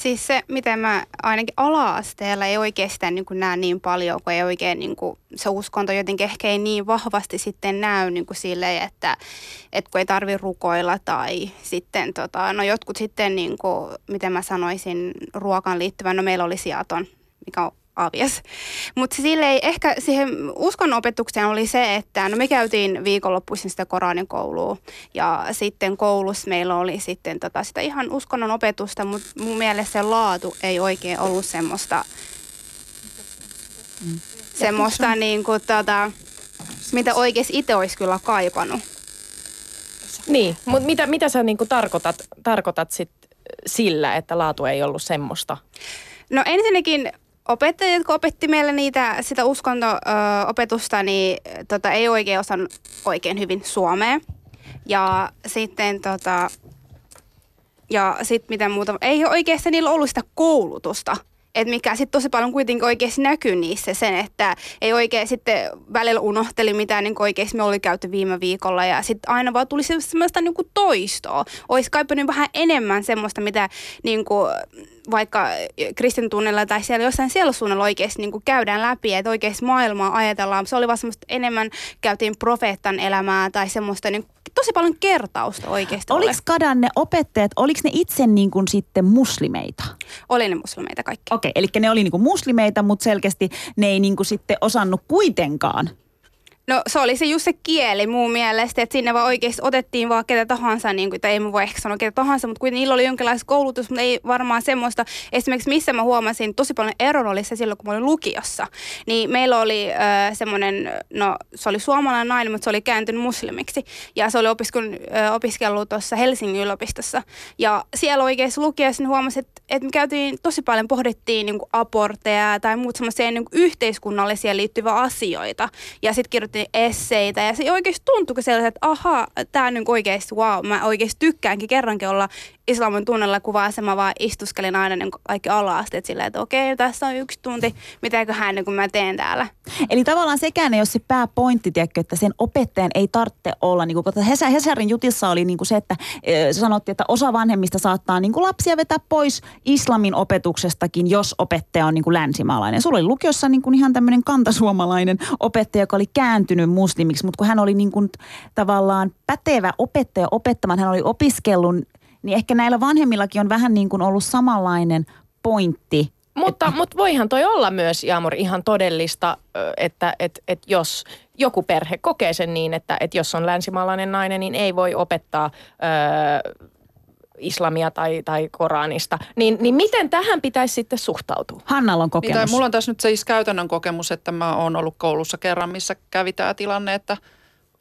Siis se, miten mä ainakin ala-asteella ei oikein sitä niin kuin näe niin paljon, kun ei oikein niin kuin, se uskonto jotenkin ehkä ei niin vahvasti sitten näy niin kuin silleen, että, että kun ei tarvi rukoilla tai sitten tota, no jotkut sitten niin kuin, miten mä sanoisin ruokaan liittyvän, no meillä oli siaton, mikä on avias. Mutta silleen ehkä siihen uskonnonopetukseen oli se, että no me käytiin viikonloppuisin sitä Koranin koulua ja sitten koulussa meillä oli sitten tota sitä ihan uskonnon opetusta, mutta mun mielestä se laatu ei oikein ollut semmoista, semmoista niin kuin tota, mitä oikeasti itse olisi kyllä kaipannut. Niin, mutta mitä, mitä sä niinku tarkoitat, tarkoitat sit sillä, että laatu ei ollut semmoista? No ensinnäkin opettajat, jotka opetti meille niitä, sitä uskonto-opetusta, niin tota, ei oikein osannut oikein hyvin suomea. Ja sitten tota, ja sitten mitä muuta, ei oikeastaan niillä ollut sitä koulutusta. Et mikä sitten tosi paljon kuitenkin oikeasti näkyy niissä sen, että ei oikein sitten välillä unohteli mitä niin oikeasti me oli käyty viime viikolla ja sitten aina vaan tuli semmoista niin kuin toistoa. Olisi kaipannut vähän enemmän semmoista, mitä niin kuin, vaikka kristintunnella tai siellä jossain sielusuunnalla oikeasti niin kuin käydään läpi, että oikeasti maailmaa ajatellaan. Se oli vaan semmoista enemmän käytiin profeettan elämää tai semmoista niin tosi paljon kertausta oikeasti. Oliko Kadan ne opettajat, oliko ne itse niin kuin sitten muslimeita? Oli ne muslimeita kaikki. Okei, eli ne oli niin kuin muslimeita, mutta selkeästi ne ei niin kuin sitten osannut kuitenkaan No se oli se just se kieli muun mielestä, että sinne vaan oikeasti otettiin vaan ketä tahansa, niin kuin, tai ei mä voi ehkä sanoa ketä tahansa, mutta kuitenkin niillä oli jonkinlaista koulutus, mutta ei varmaan semmoista. Esimerkiksi missä mä huomasin tosi paljon eron oli se silloin, kun mä olin lukiossa. Niin meillä oli äh, semmoinen, no se oli suomalainen nainen, mutta se oli kääntynyt muslimiksi. Ja se oli opiskellut, äh, opiskellut tuossa Helsingin yliopistossa. Ja siellä oikeassa lukiossa niin huomasin, että, että me käytiin tosi paljon, pohdittiin niin kuin aborteja tai muut semmoisia niin yhteiskunnallisia liittyviä asioita. Ja sitten kirjoitettiin esseitä. Ja se oikeasti tuntui sellaiset, että ahaa, tämä on niin oikeasti wow, mä oikeasti tykkäänkin kerrankin olla islamin tunnella kuva-asema, vaan istuskelin aina niin kaikki ala-asteet silleen, että okei, tässä on yksi tunti, mitäköhän niin kuin mä teen täällä. Eli tavallaan sekään ei ole se pääpointti, tiedätkö, että sen opettajan ei tarvitse olla, niin kuin, Hesä, Hesarin jutissa oli niin kuin se, että e, sanottiin, että osa vanhemmista saattaa niin kuin lapsia vetää pois islamin opetuksestakin, jos opettaja on niin kuin länsimaalainen. Sulla oli lukiossa niin kuin ihan tämmöinen kantasuomalainen opettaja, joka oli kääntynyt muslimiksi, mutta kun hän oli niin kuin tavallaan pätevä opettaja opettamaan, hän oli opiskellut niin ehkä näillä vanhemmillakin on vähän niin kuin ollut samanlainen pointti. Mutta, että... mutta voihan toi olla myös, Jaamur, ihan todellista, että, että, että jos joku perhe kokee sen niin, että, että jos on länsimaalainen nainen, niin ei voi opettaa... Öö, islamia tai, tai Koranista, niin, niin miten tähän pitäisi sitten suhtautua? Hannalla on kokemus. Niin, mulla on tässä nyt siis käytännön kokemus, että mä oon ollut koulussa kerran, missä kävi tämä tilanne, että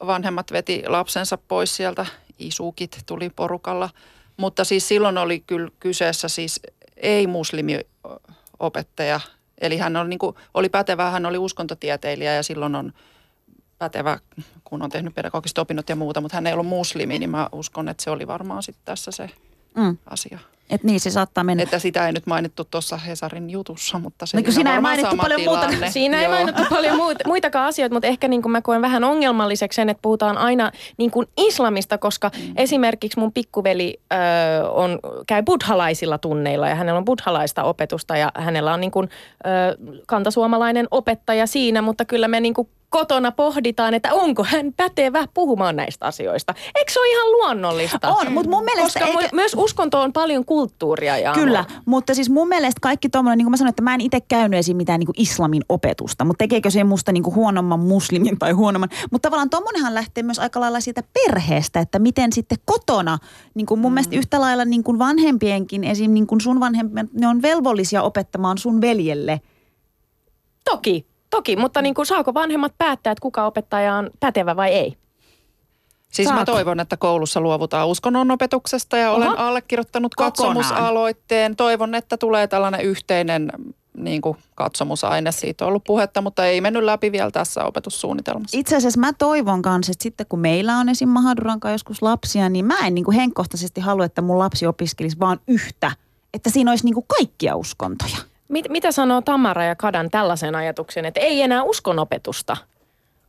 vanhemmat veti lapsensa pois sieltä, isukit tuli porukalla – mutta siis silloin oli kyllä kyseessä siis ei-muslimiopettaja. Eli hän oli, niin kuin, oli pätevä, hän oli uskontotieteilijä ja silloin on pätevä, kun on tehnyt pedagogiset opinnot ja muuta, mutta hän ei ollut muslimi, niin mä uskon, että se oli varmaan sitten tässä se mm. asia. Että niin se saattaa mennä. Että sitä ei nyt mainittu tuossa Hesarin jutussa, mutta se no, siinä ei mainittu paljon tilanne. muuta. Siinä ei mainittu paljon muita, muitakaan asioita, mutta ehkä niin kuin mä koen vähän ongelmalliseksi sen, että puhutaan aina niin kuin islamista, koska mm. esimerkiksi mun pikkuveli ö, on, käy buddhalaisilla tunneilla ja hänellä on buddhalaista opetusta ja hänellä on niin kuin, ö, kantasuomalainen opettaja siinä, mutta kyllä me niin kuin kotona pohditaan, että onko hän pätevä puhumaan näistä asioista. Eikö se ole ihan luonnollista? On, mutta mun mielestä... Koska eikä... myös uskonto on paljon kulttuuria. Ja Kyllä, mutta siis mun mielestä kaikki tuommoinen, niin kuin mä sanoin, että mä en itse käynyt esim. mitään niin kuin islamin opetusta, mutta tekeekö se musta niin kuin huonomman muslimin tai huonomman. Mutta tavallaan tuommoinenhan lähtee myös aika lailla siitä perheestä, että miten sitten kotona, niin kuin mun mm. mielestä yhtä lailla niin kuin vanhempienkin, esim. Niin kuin sun vanhempien, ne on velvollisia opettamaan sun veljelle. Toki, Toki, mutta niin kuin, saako vanhemmat päättää, että kuka opettaja on pätevä vai ei? Siis Saako? mä toivon, että koulussa luovutaan uskonnonopetuksesta ja Oho. olen allekirjoittanut Kokonaan. katsomusaloitteen. Toivon, että tulee tällainen yhteinen niin kuin katsomusaine. Siitä on ollut puhetta, mutta ei mennyt läpi vielä tässä opetussuunnitelmassa. Itse asiassa mä toivon kanssa, että sitten kun meillä on esim. Mahaduranka joskus lapsia, niin mä en niin kuin henkkohtaisesti halua, että mun lapsi opiskelisi vaan yhtä. Että siinä olisi niin kuin kaikkia uskontoja. Mit, mitä sanoo Tamara ja Kadan tällaisen ajatuksen, että ei enää uskonopetusta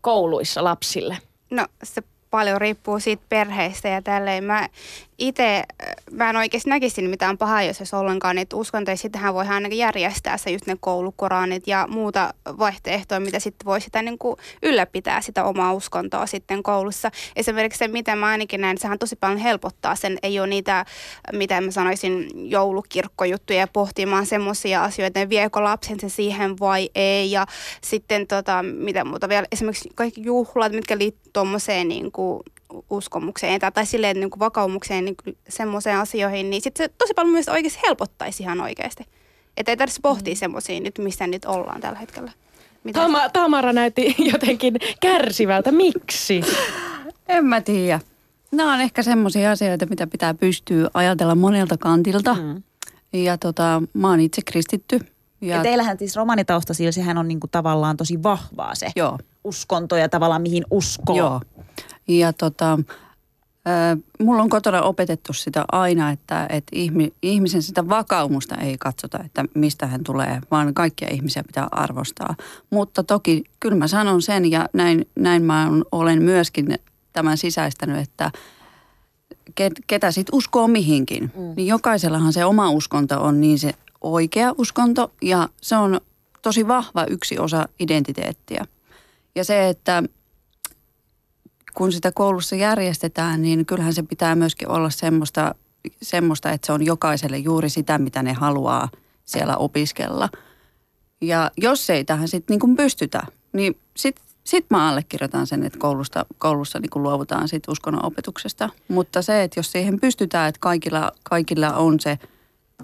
kouluissa lapsille? No se paljon riippuu siitä perheestä ja tälleen. Mä itse, mä en oikeasti näkisi mitään pahaa, jos olisi ollenkaan niitä uskontoja. Sittenhän voi ainakin järjestää se just ne koulukoranit ja muuta vaihtoehtoja, mitä sitten voi sitä niin kuin ylläpitää sitä omaa uskontoa sitten koulussa. Esimerkiksi se, miten mä ainakin näen, sehän tosi paljon helpottaa sen. Ei ole niitä, mitä mä sanoisin, joulukirkkojuttuja pohtimaan semmoisia asioita, että viekö lapsensa siihen vai ei. Ja sitten tota, mitä muuta vielä, esimerkiksi kaikki juhlat, mitkä liittyy tuommoiseen niin uskomukseen tai, tai silleen niin kuin vakaumukseen niin semmoiseen asioihin, niin sitten se tosi paljon myös oikeasti helpottaisi ihan oikeasti. Että ei tarvitse pohtia mm. semmoisia nyt, missä nyt ollaan tällä hetkellä. Tama, Tamara näytti jotenkin kärsivältä. Miksi? en mä tiedä. Nämä on ehkä semmoisia asioita, mitä pitää pystyä ajatella monelta kantilta. Mm. Ja tota, mä oon itse kristitty. Ja, ja teillähän siis romanitausta, sillä sehän on niinku tavallaan tosi vahvaa se Joo. uskonto ja tavallaan mihin uskoo. Joo. Ja tota, mulla on kotona opetettu sitä aina, että, että ihmisen sitä vakaumusta ei katsota, että mistä hän tulee, vaan kaikkia ihmisiä pitää arvostaa. Mutta toki kyllä mä sanon sen ja näin, näin mä olen myöskin tämän sisäistänyt, että ketä sitten uskoo mihinkin. Mm. Niin jokaisellahan se oma uskonto on niin se oikea uskonto ja se on tosi vahva yksi osa identiteettiä. Ja se, että kun sitä koulussa järjestetään, niin kyllähän se pitää myöskin olla semmoista, semmoista, että se on jokaiselle juuri sitä, mitä ne haluaa siellä opiskella. Ja jos ei tähän sitten niin pystytä, niin sitten sitten mä allekirjoitan sen, että koulusta, koulussa niin luovutaan sit uskonnon opetuksesta. Mutta se, että jos siihen pystytään, että kaikilla, kaikilla on se,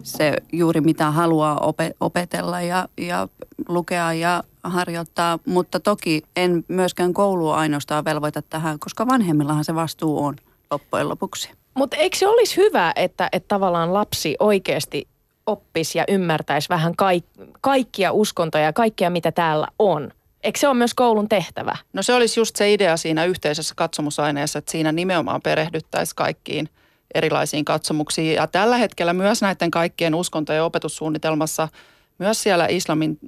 se juuri mitä haluaa opetella ja, ja lukea ja harjoittaa. Mutta toki en myöskään koulua ainoastaan velvoita tähän, koska vanhemmillahan se vastuu on loppujen lopuksi. Mutta eikö se olisi hyvä, että, että tavallaan lapsi oikeasti oppisi ja ymmärtäisi vähän kaik, kaikkia uskontoja ja kaikkia, mitä täällä on? Eikö se ole myös koulun tehtävä? No se olisi just se idea siinä yhteisessä katsomusaineessa, että siinä nimenomaan perehdyttäisiin kaikkiin erilaisiin katsomuksiin. Ja tällä hetkellä myös näiden kaikkien uskontojen opetussuunnitelmassa, myös siellä islamin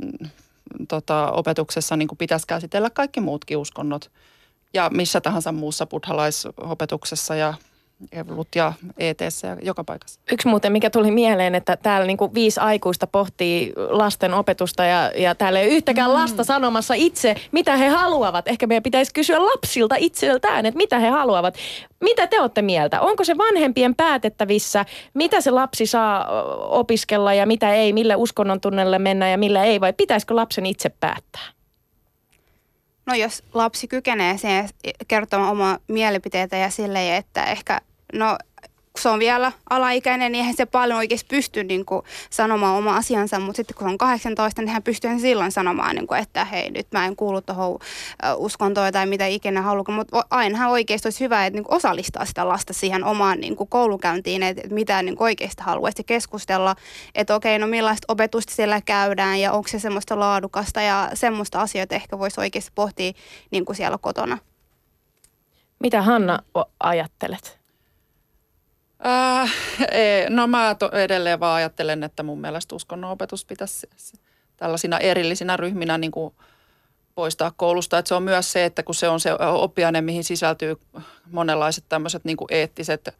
tota, opetuksessa niin kuin pitäisi käsitellä kaikki muutkin uskonnot. Ja missä tahansa muussa buddhalaisopetuksessa ja Evlut ja ETS ja joka paikassa. Yksi muuten, mikä tuli mieleen, että täällä niinku viisi aikuista pohtii lasten opetusta ja, ja täällä ei yhtäkään mm. lasta sanomassa itse, mitä he haluavat. Ehkä meidän pitäisi kysyä lapsilta itseltään, että mitä he haluavat. Mitä te olette mieltä? Onko se vanhempien päätettävissä, mitä se lapsi saa opiskella ja mitä ei, millä uskonnon tunnelle mennä ja millä ei, vai pitäisikö lapsen itse päättää? No jos lapsi kykenee siihen kertomaan omaa mielipiteitä ja silleen, että ehkä no kun se on vielä alaikäinen, niin eihän se paljon oikeasti pysty niin kuin, sanomaan oma asiansa, mutta sitten kun on 18, niin hän pystyy silloin sanomaan, niin kuin, että hei, nyt mä en kuulu tuohon uskontoon tai mitä ikinä haluaa, mutta ainahan oikeasti olisi hyvä, että niin kuin, osallistaa sitä lasta siihen omaan niin kuin, koulukäyntiin, että, että mitä niin kuin, oikeasti haluaisi keskustella, että okei, no millaista opetusta siellä käydään ja onko se semmoista laadukasta ja semmoista asioita ehkä voisi oikeasti pohtia niin kuin siellä kotona. Mitä Hanna ajattelet? Äh, ei, no mä to, edelleen vaan ajattelen, että mun mielestä uskonnonopetus pitäisi tällaisina erillisinä ryhminä niin kuin poistaa koulusta. Että se on myös se, että kun se on se oppiaine, mihin sisältyy monenlaiset tämmöiset niin eettiset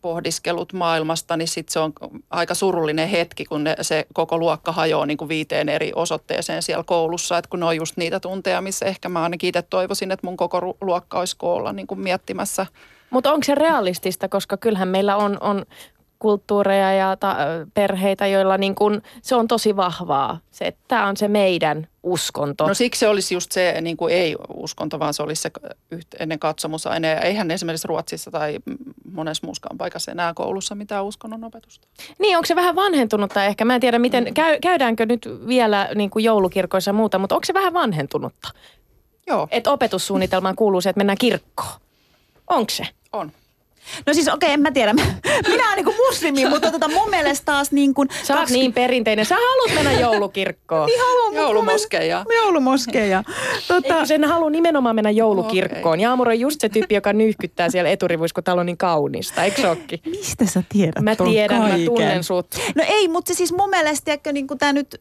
pohdiskelut maailmasta, niin sitten se on aika surullinen hetki, kun ne, se koko luokka hajoaa niin viiteen eri osoitteeseen siellä koulussa. Että kun ne on just niitä tunteja, missä ehkä mä ainakin itse toivoisin, että mun koko luokka olisi koolla niin kuin miettimässä – mutta onko se realistista, koska kyllähän meillä on, on kulttuureja ja ta- perheitä, joilla niin kun, se on tosi vahvaa. Se, että tämä on se meidän uskonto. No siksi se olisi just se niin kuin ei-uskonto, vaan se olisi se ennen katsomusaine. Eihän esimerkiksi Ruotsissa tai monessa muuskaan paikassa enää koulussa mitään uskonnon opetusta. Niin, onko se vähän vanhentunutta ehkä? Mä en tiedä, miten, mm. käy, käydäänkö nyt vielä niin kuin joulukirkoissa ja muuta, mutta onko se vähän vanhentunutta? Joo. Että opetussuunnitelmaan kuuluu se, että mennään kirkkoon. Onko se? On. No siis okei, okay, en mä tiedä. Minä olen niin muslimi, mutta tota mun mielestä taas niin kuin... Sä oot niin perinteinen. Sä haluat mennä joulukirkkoon. niin haluan. Joulumoskeja. Joulumoskeja. Tota... Eikö sen halua nimenomaan mennä joulukirkkoon? Okay. Jaamur on just se tyyppi, joka nyyhkyttää siellä eturivuissa, kun täällä on niin kaunista. Eikö sokki? Mistä sä tiedät Mä tiedän, kaiken? mä tunnen sut. No ei, mutta se siis mun mielestä, että niin kuin tää nyt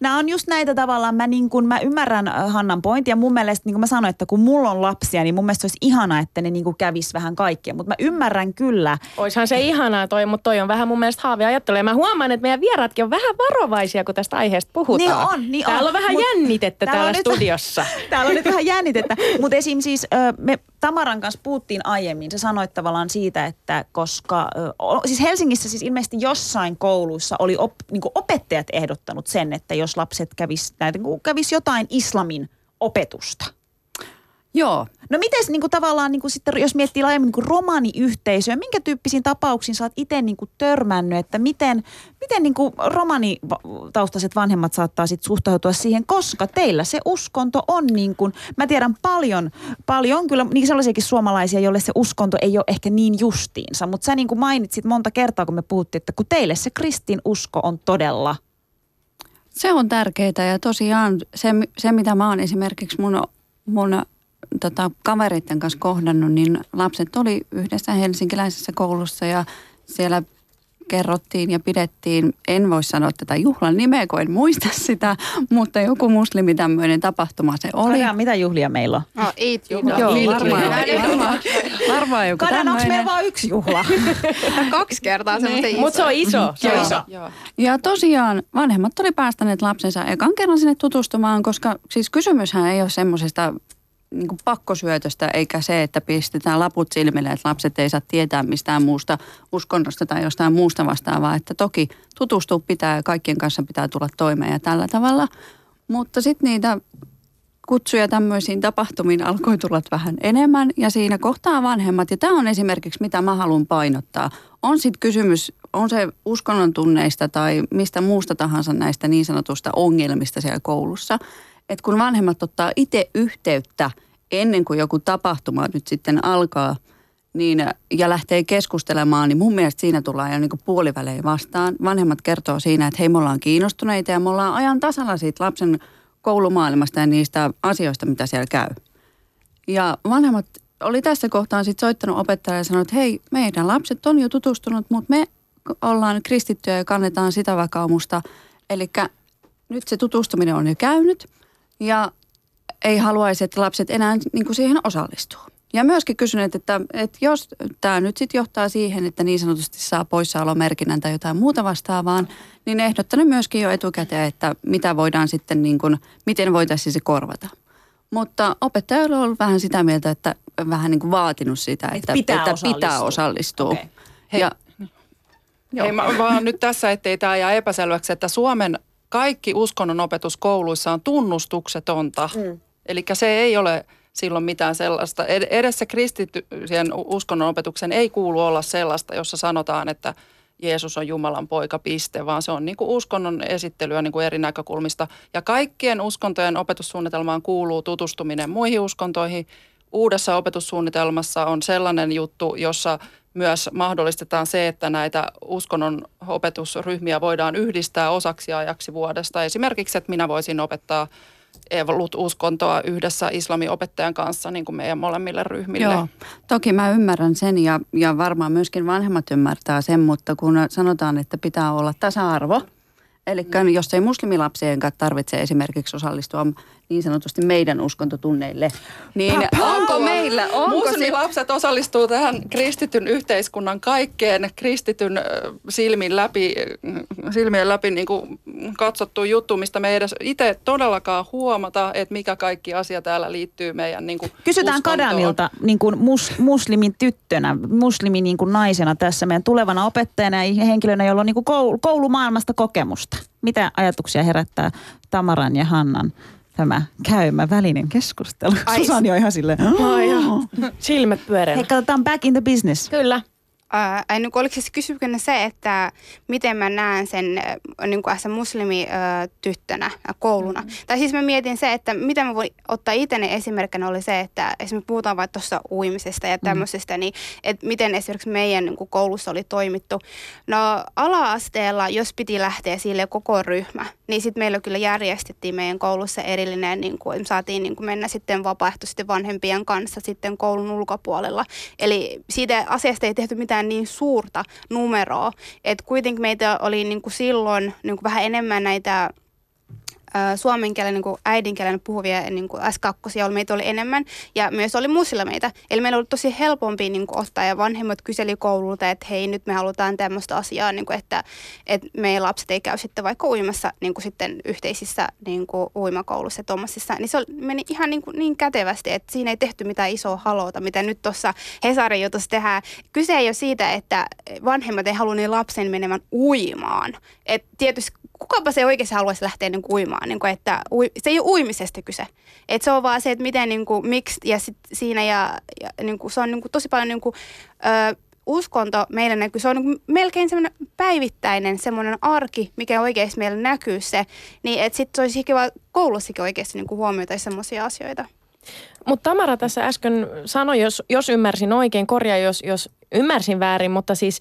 nämä on just näitä tavallaan, mä, niin kun, mä ymmärrän äh, Hannan pointin ja mun mielestä, niin kuin mä sanoin, että kun mulla on lapsia, niin mun mielestä olisi ihana, että ne niin kuin kävis vähän kaikkea, mutta mä ymmärrän kyllä. Oishan se ihanaa toi, mutta toi on vähän mun mielestä haavia ajattelu. Ja mä huomaan, että meidän vieraatkin on vähän varovaisia, kun tästä aiheesta puhutaan. Niin on, niin täällä on, on vähän Mut jännitettä täällä, täällä studiossa. Nyt, täällä on nyt vähän jännitettä, mutta esim. siis me Tamaran kanssa puhuttiin aiemmin, sä sanoit tavallaan siitä, että koska, siis Helsingissä siis ilmeisesti jossain kouluissa oli op, niin opettajat ehdottanut sen, että jos lapset kävis, näitä, kävis jotain islamin opetusta – Joo. No miten niin kuin tavallaan niin kuin sitten, jos miettii laajemmin niin kuin romaniyhteisöä, minkä tyyppisiin tapauksiin sä oot itse niin kuin törmännyt, että miten, miten niin kuin romanitaustaiset vanhemmat saattaa sitten suhtautua siihen, koska teillä se uskonto on niin kuin, mä tiedän paljon, paljon kyllä niin sellaisiakin suomalaisia, joille se uskonto ei ole ehkä niin justiinsa, mutta sä niin kuin mainitsit monta kertaa, kun me puhuttiin, että kun teille se kristin usko on todella se on tärkeää ja tosiaan se, se mitä mä oon esimerkiksi mun, mun tota, kavereiden kanssa kohdannut, niin lapset oli yhdessä helsinkiläisessä koulussa ja siellä kerrottiin ja pidettiin, en voi sanoa tätä juhlan nimeä, kun en muista sitä, mutta joku muslimi tämmöinen tapahtuma se oli. Kadaan, mitä juhlia meillä on? No, eat juhla. Joo, varmaan, varmaan, varmaan joku Kadaan, onko meillä vain yksi juhla? Kaksi kertaa semmoista niin. iso. Mutta se on iso. Se on iso. Ja tosiaan vanhemmat oli päästäneet lapsensa ekan kerran sinne tutustumaan, koska siis kysymyshän ei ole semmoisesta niin kuin pakkosyötöstä, eikä se, että pistetään laput silmille, että lapset ei saa tietää mistään muusta uskonnosta tai jostain muusta vastaavaa. Että toki tutustua pitää ja kaikkien kanssa pitää tulla toimeen ja tällä tavalla. Mutta sitten niitä kutsuja tämmöisiin tapahtumiin alkoi tulla vähän enemmän ja siinä kohtaa vanhemmat. Ja tämä on esimerkiksi, mitä mä haluan painottaa. On sitten kysymys, on se uskonnon tunneista tai mistä muusta tahansa näistä niin sanotusta ongelmista siellä koulussa. Että kun vanhemmat ottaa itse yhteyttä ennen kuin joku tapahtuma nyt sitten alkaa – niin, ja lähtee keskustelemaan, niin mun mielestä siinä tullaan jo niin puolivälein vastaan. Vanhemmat kertoo siinä, että hei me ollaan kiinnostuneita ja me ollaan ajan tasalla siitä lapsen koulumaailmasta ja niistä asioista, mitä siellä käy. Ja vanhemmat oli tässä kohtaa sitten soittanut opettajalle ja sanonut, että hei, meidän lapset on jo tutustunut, mutta me ollaan kristittyjä ja kannetaan sitä vakaumusta. Eli nyt se tutustuminen on jo käynyt ja ei haluaisi, että lapset enää niin kuin siihen osallistuu. Ja myöskin kysyneet, että, että jos tämä nyt sitten johtaa siihen, että niin sanotusti saa poissaolomerkinnän tai jotain muuta vastaavaa, niin ehdottanut myöskin jo etukäteen, että mitä voidaan sitten niin kuin, miten voitaisiin se korvata. Mutta opettajalla on ollut vähän sitä mieltä, että vähän niin kuin vaatinut sitä, että, että pitää, että osallistua. pitää osallistua. Okay. Hei, ja, hei, mä vaan nyt tässä, ettei tämä jää epäselväksi, että Suomen kaikki uskonnonopetus kouluissa on tunnustuksetonta. Mm. Eli se ei ole silloin mitään sellaista. Edes se kristittyjen uskonnonopetuksen ei kuulu olla sellaista, jossa sanotaan, että Jeesus on Jumalan poika, piste, vaan se on niin kuin uskonnon esittelyä niin kuin eri näkökulmista. Ja kaikkien uskontojen opetussuunnitelmaan kuuluu tutustuminen muihin uskontoihin. Uudessa opetussuunnitelmassa on sellainen juttu, jossa myös mahdollistetaan se, että näitä uskonnon opetusryhmiä voidaan yhdistää osaksi ajaksi vuodesta. Esimerkiksi, että minä voisin opettaa – evolut-uskontoa yhdessä islamiopettajan kanssa niin kuin meidän molemmille ryhmille. Joo, toki mä ymmärrän sen ja, ja varmaan myöskin vanhemmat ymmärtää sen, mutta kun sanotaan, että pitää olla tasa-arvo – Eli jos ei muslimilapsien tarvitse esimerkiksi osallistua niin sanotusti meidän uskontotunneille, niin Papa, onko meillä... Onko se... osallistuu tähän kristityn yhteiskunnan kaikkeen kristityn silmin läpi, silmien läpi niin kuin katsottu juttu, mistä me ei edes itse todellakaan huomata, että mikä kaikki asia täällä liittyy meidän niin kuin Kysytään uskontoon. Kadamilta niin kuin mus, muslimin tyttönä, muslimin niin kuin naisena tässä meidän tulevana opettajana ja henkilönä, jolla on niin kuin koulumaailmasta kokemusta. Mitä ajatuksia herättää Tamaran ja Hannan tämä käymä välinen keskustelu? Ai, Susani on ihan silleen. Silmät pyöreänä. Hei, katsotaan back in the business. Kyllä. Äh, niin oliko siis kysymyksenä se, että miten mä näen sen äh, niin kuin muslimityttönä äh, kouluna. Mm-hmm. Tai siis mä mietin se, että miten mä voin ottaa itseni esimerkkinä oli se, että esimerkiksi puhutaan vaikka tuossa uimisesta ja tämmöisestä, mm-hmm. niin että miten esimerkiksi meidän niin kuin koulussa oli toimittu. No ala-asteella, jos piti lähteä sille koko ryhmä, niin sitten meillä kyllä järjestettiin meidän koulussa erillinen, niin kuin, saatiin niin kuin mennä sitten vapaaehtoisesti vanhempien kanssa sitten koulun ulkopuolella. Eli siitä asiasta ei tehty mitään niin suurta numeroa, että kuitenkin meitä oli niin kuin silloin niin kuin vähän enemmän näitä suomen kielen niin äidinkielen puhuvia niin kuin S2 oli, meitä oli enemmän ja myös oli meitä. Eli meillä oli tosi helpompi niin kuin ottaa ja vanhemmat kyseli koululta, että hei nyt me halutaan tämmöistä asiaa, niin kuin, että, että meidän lapset ei käy sitten vaikka uimassa niin kuin sitten yhteisissä niin kuin uimakoulussa ja tuommoisissa. Niin se oli, meni ihan niin, kuin, niin kätevästi, että siinä ei tehty mitään isoa halota, mitä nyt tuossa Hesarin jutussa tehdään. Kyse ei ole siitä, että vanhemmat ei halua niin lapsen menemään uimaan. Et tietysti kukapa se oikeasti haluaisi lähteä niin uimaan. Niin kuin, että ui, se ei ole uimisesta kyse. Et se on vaan se, että miten, niin kuin, miksi ja sit siinä ja, ja niin kuin, se on niin kuin, tosi paljon niin kuin, ö, uskonto meillä näkyy. Se on niin melkein semmoinen päivittäinen semmoinen arki, mikä oikeasti meillä näkyy se. Niin että sitten se olisi kiva koulussakin oikeasti niin huomioita semmoisia asioita. Mutta Tamara tässä äsken sanoi, jos, jos ymmärsin oikein, korjaa jos, jos ymmärsin väärin, mutta siis,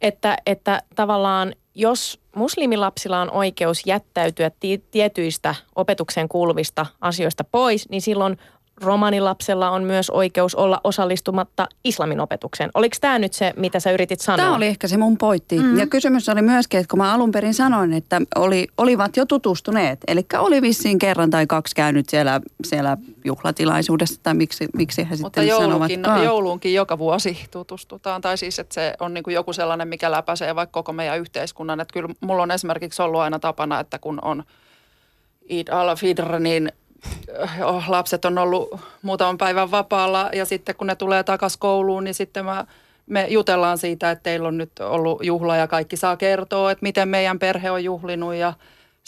että, että tavallaan jos muslimilapsilla on oikeus jättäytyä tietyistä opetukseen kuuluvista asioista pois, niin silloin romanilapsella on myös oikeus olla osallistumatta islamin opetukseen. Oliko tämä nyt se, mitä sä yritit sanoa? Tämä oli ehkä se mun pointti. Mm. Ja kysymys oli myöskin, että kun mä alun perin sanoin, että oli, olivat jo tutustuneet. Eli oli vissiin kerran tai kaksi käynyt siellä, siellä juhlatilaisuudessa, tai miksi, miksi he Mutta sitten joulukin, Mutta jouluunkin joka vuosi tutustutaan. Tai siis, että se on niin kuin joku sellainen, mikä läpäisee vaikka koko meidän yhteiskunnan. Että kyllä mulla on esimerkiksi ollut aina tapana, että kun on Eid al-Fidr, niin lapset on ollut muutaman päivän vapaalla ja sitten kun ne tulee takaisin kouluun, niin sitten mä, me jutellaan siitä, että teillä on nyt ollut juhla ja kaikki saa kertoa, että miten meidän perhe on juhlinut ja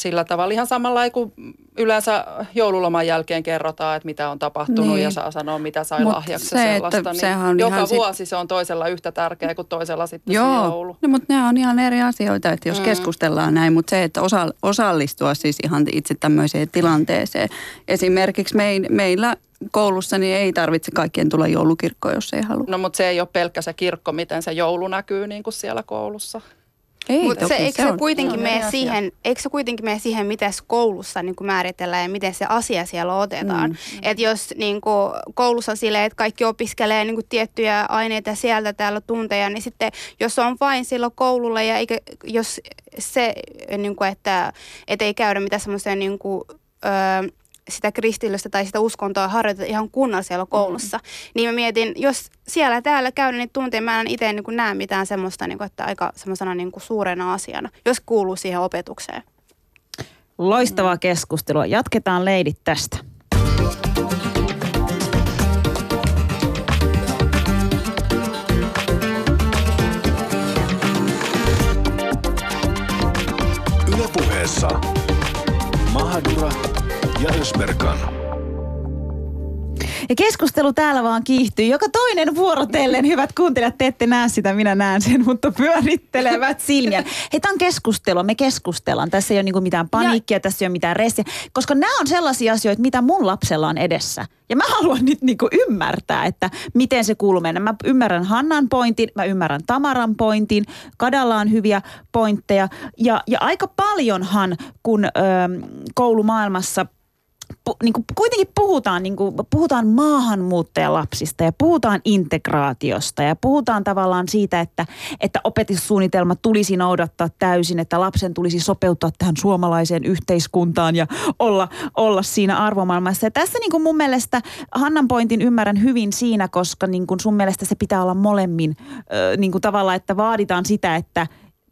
sillä tavalla ihan samalla kuin yleensä joululoman jälkeen kerrotaan, että mitä on tapahtunut Niin. ja saa sanoa, mitä sai Mut lahjaksi se, ja että sellaista. Niin sehän on joka ihan sit- vuosi se on toisella yhtä tärkeä kuin toisella sitten se Joo, joulu. no, mutta nämä on ihan eri asioita, että jos Mm. mm. keskustellaan näin, mutta se, että osa, osallistua siis ihan itse tämmöiseen tilanteeseen. Esimerkiksi mein, meillä koulussa niin ei tarvitse kaikkien tulla joulukirkkoon, jos ei halua. No mutta se ei ole pelkkä se kirkko, miten se joulu näkyy niin kuin siellä koulussa. Ei Mutta se, eikö se, on- kuitenkin se on mene siihen, eikö se kuitenkin mene siihen, miten koulussa niin kuin määritellään ja miten se asia siellä otetaan. Mm. Että jos niin kuin, koulussa silleen, että kaikki opiskelee niin kuin, tiettyjä aineita sieltä täällä tunteja, niin sitten jos on vain silloin koululla ja eikä, jos se, niin kuin, että, että ei käydä mitään semmoisia niin kuin, öö, sitä kristillistä tai sitä uskontoa harjoiteta ihan kunnolla siellä koulussa. Mm. Niin mä mietin, jos siellä täällä käydä niitä tunteja, mä en itse niin näe mitään semmoista, niin kuin, että aika semmoisena niin kuin suurena asiana, jos kuuluu siihen opetukseen. Loistavaa keskustelua. Jatketaan leidit tästä. Ylepuheessa Mahadura ja Ösberkan. Ja keskustelu täällä vaan kiihtyy. Joka toinen vuorotellen, hyvät kuuntelijat, te ette näe sitä, minä näen sen, mutta pyörittelevät silmiä. Hei, tämä on keskustelua, me keskustellaan. Tässä ei ole niinku mitään paniikkia, tässä ei ole mitään restiä. Koska nämä on sellaisia asioita, mitä mun lapsella on edessä. Ja mä haluan nyt niinku ymmärtää, että miten se kuuluu mennä. Mä ymmärrän Hannan pointin, mä ymmärrän Tamaran pointin, Kadalla on hyviä pointteja. Ja, ja aika paljonhan, kun ö, koulumaailmassa – pu, niin kuin kuitenkin puhutaan, niin kuin, puhutaan maahanmuuttajalapsista ja puhutaan integraatiosta ja puhutaan tavallaan siitä, että, että opetussuunnitelma tulisi noudattaa täysin, että lapsen tulisi sopeutua tähän suomalaiseen yhteiskuntaan ja olla, olla siinä arvomaailmassa. Ja tässä niin kuin mun mielestä Hannan pointin ymmärrän hyvin siinä, koska niin kuin sun mielestä se pitää olla molemmin ö, niin kuin tavallaan, että vaaditaan sitä, että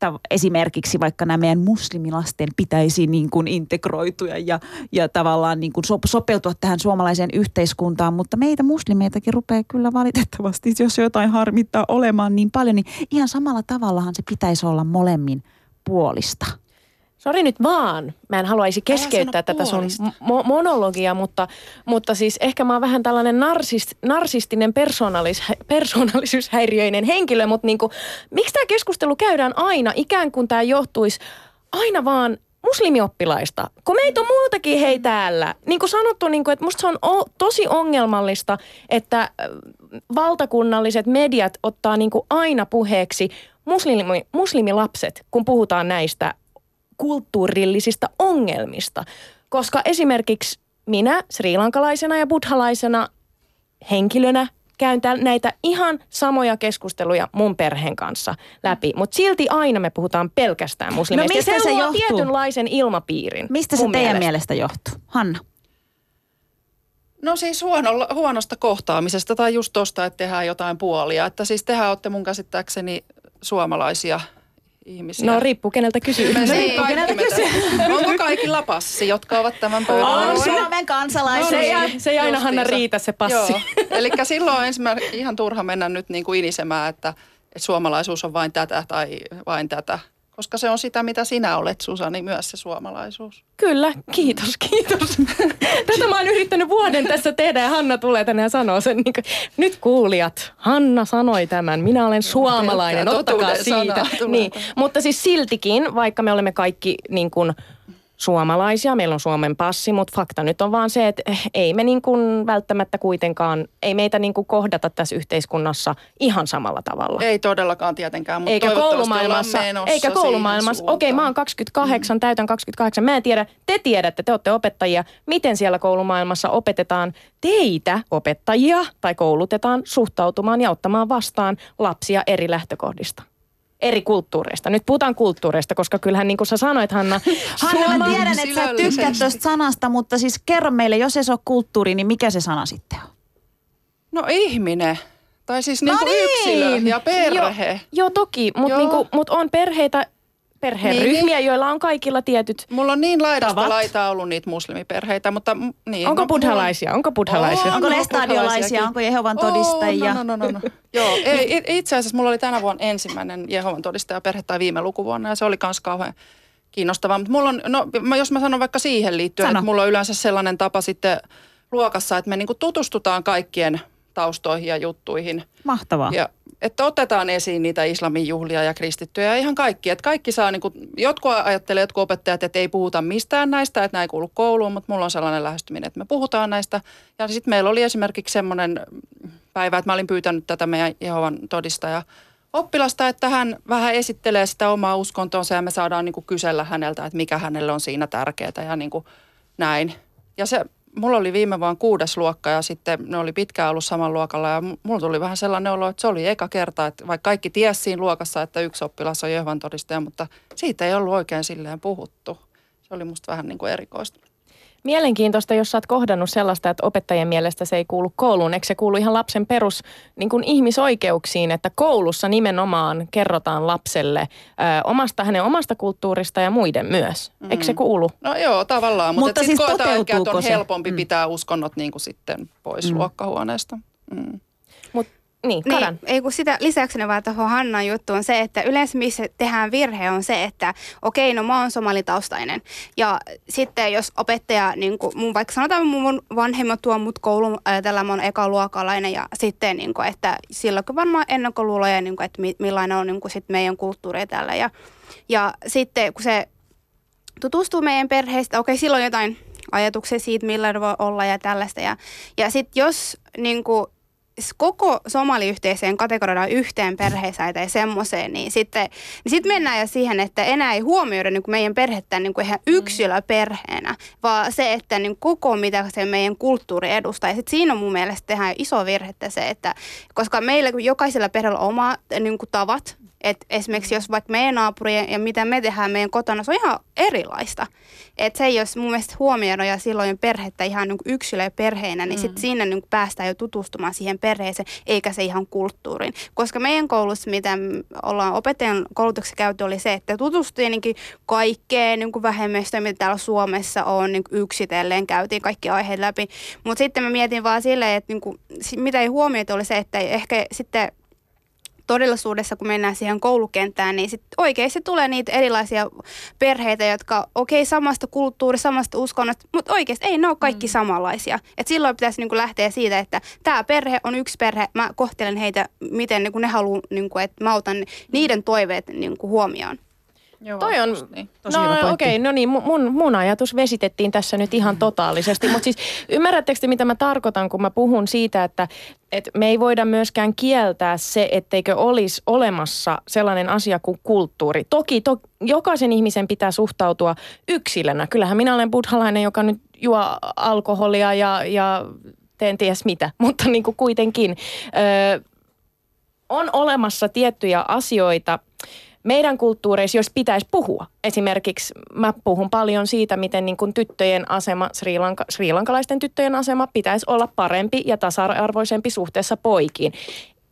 että esimerkiksi vaikka nämä meidän muslimilasten pitäisi niin kuin integroitua ja, ja tavallaan niin kuin so, sopeutua tähän suomalaiseen yhteiskuntaan, mutta meitä muslimeitakin rupeaa kyllä valitettavasti, jos jotain harmittaa olemaan niin paljon, niin ihan samalla tavallahan se pitäisi olla molemmin puolista. Sori nyt vaan, mä en haluaisi keskeyttää tätä sun mo- monologia, mutta, mutta siis ehkä mä oon vähän tällainen narsist, narsistinen persoonallis, persoonallisuushäiriöinen henkilö, mutta niinku, miksi tämä keskustelu käydään aina, ikään kuin tämä johtuisi aina vaan muslimioppilaista, kun meitä on muutakin hei täällä. Niin kuin sanottu, niin kuin, että musta se on o- tosi ongelmallista, että äh, valtakunnalliset mediat ottaa niin kuin aina puheeksi muslimi, muslimilapset, kun puhutaan näistä kulttuurillisista ongelmista. Koska esimerkiksi minä srilankalaisena ja buddhalaisena henkilönä käyn näitä ihan samoja keskusteluja mun perheen kanssa läpi. Mutta silti aina me puhutaan pelkästään muslimeista. No mistä ja se, se luo johtuu? tietynlaisen ilmapiirin. Mistä se teidän mielestä. mielestä johtuu? Hanna? No siis huonolla, huonosta kohtaamisesta tai just tosta, että tehdään jotain puolia. Että siis tehän olette mun käsittääkseni suomalaisia ihmisiä. No riippuu keneltä kysyy. No, ei riippuu keneltä me- Onko kaikilla passi, jotka ovat tämän pöydän On? Suomen kansalaisia. se, ei, se ei aina Hanna riitä se passi. Joo, eli silloin on ensimmäinen ihan turha mennä nyt niin kuin inisemään, että, että suomalaisuus on vain tätä tai vain tätä. Koska se on sitä, mitä sinä olet, Susani, myös se suomalaisuus. Kyllä, kiitos, kiitos. Tätä mä oon yrittänyt vuoden tässä tehdä ja Hanna tulee tänne ja sanoo sen. Niin kuin, nyt kuulijat, Hanna sanoi tämän, minä olen suomalainen, ottakaa siitä. Niin, mutta siis siltikin, vaikka me olemme kaikki niin kuin, suomalaisia, meillä on Suomen passi, mutta fakta nyt on vaan se, että ei me niin kuin välttämättä kuitenkaan, ei meitä niin kuin kohdata tässä yhteiskunnassa ihan samalla tavalla. Ei todellakaan tietenkään, mutta eikä koulumaailmassa, eikä koulumaailmassa. Okei, mä oon suuntaan. 28, mm. täytän 28. Mä en tiedä, te tiedätte, te olette opettajia, miten siellä koulumaailmassa opetetaan teitä opettajia tai koulutetaan suhtautumaan ja ottamaan vastaan lapsia eri lähtökohdista. Eri kulttuureista. Nyt puhutaan kulttuureista, koska kyllähän niin kuin sä sanoit, Hanna, Hanna, mä tiedän, että sä tykkäät tuosta sanasta, mutta siis kerro meille, jos ei se ole kulttuuri, niin mikä se sana sitten on? No ihminen. Tai siis No niin kuin niin. yksilö ja perhe. Joo, joo toki, mutta niinku, mut on perheitä, perheryhmiä, Niin. joilla on kaikilla tietyt. Mulla on niin laidasta Tavat. laitaa ollut niitä muslimiperheitä, mutta niin. Onko no, buddhalaisia? Onko buddhalaisia? On, Onko on lestadiolaisia? Onko Jehovan todistajia? On, no, no, no, no. Joo, ei, itse asiassa mulla oli tänä vuonna ensimmäinen Jehovan todistajaperhe tai viime lukuvuonna ja se oli myös kauhean kiinnostavaa. Mutta mulla on, no mä- jos mä sanon vaikka siihen liittyen, Sano. että mulla on yleensä sellainen tapa sitten luokassa, että me niinku tutustutaan kaikkien taustoihin ja juttuihin. Mahtavaa. Ja että otetaan esiin niitä islamin juhlia ja kristittyjä ja ihan kaikki. Että kaikki saa, niin kuin, jotkut ajattelee, jotkut opettajat, että ei puhuta mistään näistä, että nämä ei kuulu kouluun, mutta mulla on sellainen lähestyminen, että me puhutaan näistä. Ja sitten meillä oli esimerkiksi semmoinen päivä, että mä olin pyytänyt tätä meidän Jehovan todistaja oppilasta, että hän vähän esittelee sitä omaa uskontonsa ja me saadaan niin kuin kysellä häneltä, että mikä hänelle on siinä tärkeää ja niin kuin näin. Ja se, mulla oli viime vaan kuudes luokka ja sitten ne oli pitkään ollut saman luokalla ja mu- mulla tuli vähän sellainen olo, että se oli eka kerta, että vaikka kaikki tiesi siinä luokassa, että yksi oppilas on Jehovan todistaja, mutta siitä ei ollut oikein silleen puhuttu. Se oli musta vähän niin kuin erikoista. Mielenkiintoista, jos sä oot kohdannut sellaista, että opettajien mielestä se ei kuulu kouluun. Eikö se kuulu ihan lapsen perus niin kuin ihmisoikeuksiin, että koulussa nimenomaan kerrotaan lapselle ö, omasta, hänen omasta kulttuurista ja muiden myös. Mm. Eikö se kuulu? No joo, tavallaan, mutta, Mutta mutta siis koetaan ehkä, että on se? helpompi Mm. pitää uskonnot niin kuin sitten pois mm. luokkahuoneesta. Mm. Mut, niin, Niin, ei kun sitä lisäksi vaan tuohon Hannan juttuun on se, että yleensä missä tehdään virhe on se, että okei, no mä oon somalitaustainen. Ja sitten jos opettaja, niin kuin, mun, vaikka sanotaan mun vanhemmat tuo mut kouluun, ajatellaan mä oon ekaluokalainen ja sitten, niin kuin, että silloinkin varmaan ennakkoluuloja, niin kuin, että mi- millainen on niin kuin, sit meidän kulttuuri täällä. Ja, ja sitten kun se tutustuu meidän perheestä, okei silloin jotain ajatuksia siitä, millainen voi olla ja tällaista. Ja, ja sitten jos niin kuin, koko somaliyhteisöön kategoroidaan yhteen perheeseen tai semmoiseen, niin sitten niin sit mennään jo siihen, että enää ei huomioida niin kuin meidän perhettä niin kuin ihan yksilöperheenä, vaan se, että niin koko mitä se meidän kulttuuri edustaa. Ja sit siinä on mun mielestä tehdään iso virhettä se, että koska meillä jokaisella perheellä on oma niin kuin tavat, että esimerkiksi jos vaikka meidän naapurien ja mitä me tehdään meidän kotona, se on ihan erilaista. Että se jos mun mielestä huomioida ja silloin perhettä ihan niin yksilö perheenä, niin sitten siinä niin päästään jo tutustumaan siihen perheeseen, eikä se ihan kulttuuriin. Koska meidän koulussa, mitä ollaan opettajan koulutuksessa käyty, oli se, että tutustui kaikkeen niin vähemmistöön, mitä täällä Suomessa on niin yksitellen, käytiin kaikki aiheet läpi. Mutta sitten mä mietin vaan silleen, että niin kuin, mitä ei huomioitu oli se, että ehkä sitten todellisuudessa, kun mennään siihen koulukenttään, niin sit oikeasti tulee niitä erilaisia perheitä, jotka okei okay, samasta kulttuurista, samasta uskonnosta, mutta oikeasti ei ne ole kaikki mm. samanlaisia. Et silloin pitäisi niinku lähteä siitä, että tämä perhe on yksi perhe, mä kohtelen heitä, miten niinku ne haluaa, niinku, että mä otan niiden toiveet niinku huomioon. Joo, Toi on, niin. Tosi hyvä no okei, no niin, mu- mun, mun ajatus vesitettiin tässä nyt ihan totaalisesti. Mutta siis ymmärrättekö te, mitä mä tarkoitan, kun mä puhun siitä, että, että me ei voida myöskään kieltää se, etteikö olisi olemassa sellainen asia kuin kulttuuri. Toki to, jokaisen ihmisen pitää suhtautua yksilönä. Kyllähän minä olen buddhalainen, joka nyt juo alkoholia ja, ja teen ties mitä, mutta niin kuin kuitenkin. Öö, on olemassa tiettyjä asioita meidän kulttuureissa, jos pitäisi puhua. Esimerkiksi mä puhun paljon siitä, miten niin kuin tyttöjen asema, Sri, Lanka, Sri Lankalaisten tyttöjen asema pitäisi olla parempi ja tasa-arvoisempi suhteessa poikiin.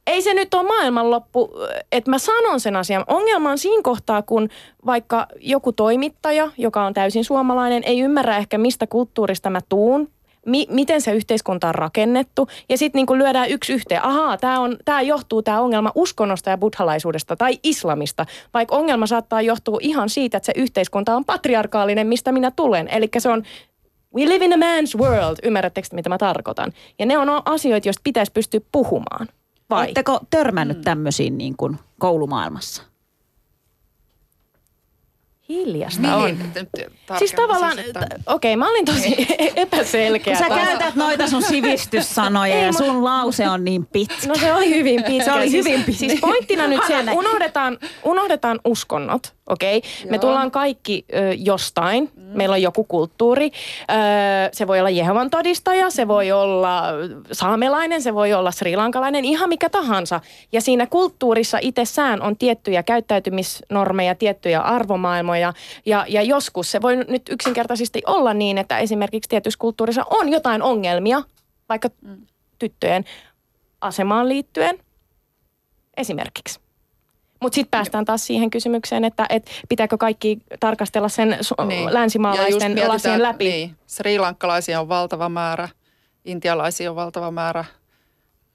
Ei se nyt ole maailmanloppu, että mä sanon sen asian. Ongelma on siinä kohtaa, kun vaikka joku toimittaja, joka on täysin suomalainen, ei ymmärrä ehkä mistä kulttuurista mä tuun, mi- miten se yhteiskunta on rakennettu. Ja sitten niinku lyödään yksi yhteen. Ahaa, tämä tää johtuu tämä ongelma uskonnosta ja buddhalaisuudesta tai islamista. Vaikka ongelma saattaa johtua ihan siitä, että se yhteiskunta on patriarkaalinen, mistä minä tulen. Eli se on we live in a man's world. Ymmärrättekö, mitä mä tarkoitan? Ja ne on asioita, joista pitäisi pystyä puhumaan. Vai? Oletteko törmännyt tämmöisiin niin kuin koulumaailmassa? Hiljasta on. Mihin? Nyt Siis tavallaan, t- okei, mä olin tosi epäselkeä. Kun sä taas. käytät noita sun sivistyssanoja Ei, ja sun lause on niin pitkä. No se oli hyvin pitkä. Se oli siis, hyvin pitkä. Siis pointtina nyt se, että Hanna, unohdetaan, unohdetaan uskonnot, okei? Okay? Me tullaan kaikki ö, jostain. Mm. Meillä on joku kulttuuri. Ö, se voi olla Jehovan todistaja, se voi olla saamelainen, se voi olla srilankalainen, ihan mikä tahansa. Ja siinä kulttuurissa itsessään on tiettyjä käyttäytymisnormeja, tiettyjä arvomaailmoja. Ja, ja joskus se voi nyt yksinkertaisesti olla niin, että esimerkiksi tietyssä kulttuurissa on jotain ongelmia, vaikka tyttöjen asemaan liittyen esimerkiksi. Mutta sitten päästään taas siihen kysymykseen, että et pitääkö kaikki tarkastella sen su- Niin. Ja länsimaalaisten mietitään, lasien läpi. Niin. Sri Lankkalaisia on valtava määrä, intialaisia on valtava määrä,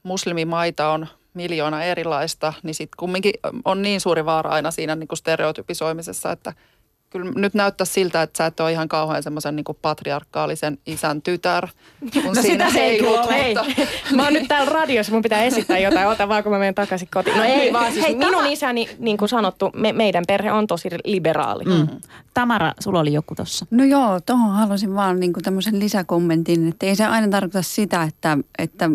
muslimimaita on miljoona erilaista, niin sitten kumminkin on niin suuri vaara aina siinä niin kuin stereotypisoimisessa, että kyllä nyt näyttää siltä, että sä et ole ihan kauhean semmoisen niin patriarkaalisen isän tytär. Kun No sitä se ei kyllä ole. Hei, mä oon nyt täällä radiossa, mun pitää esittää jotain, ota vaan kun mä menen takaisin kotiin. No ei vaan, siis Hei, minun Tama- isäni, niin kuin sanottu, me, meidän perhe on tosi liberaali. Mm. Tamara, sulla oli joku tossa. No joo, tuohon halusin vaan niin kuin tämmöisen lisäkommentin, että ei se aina tarkoita sitä, että, että,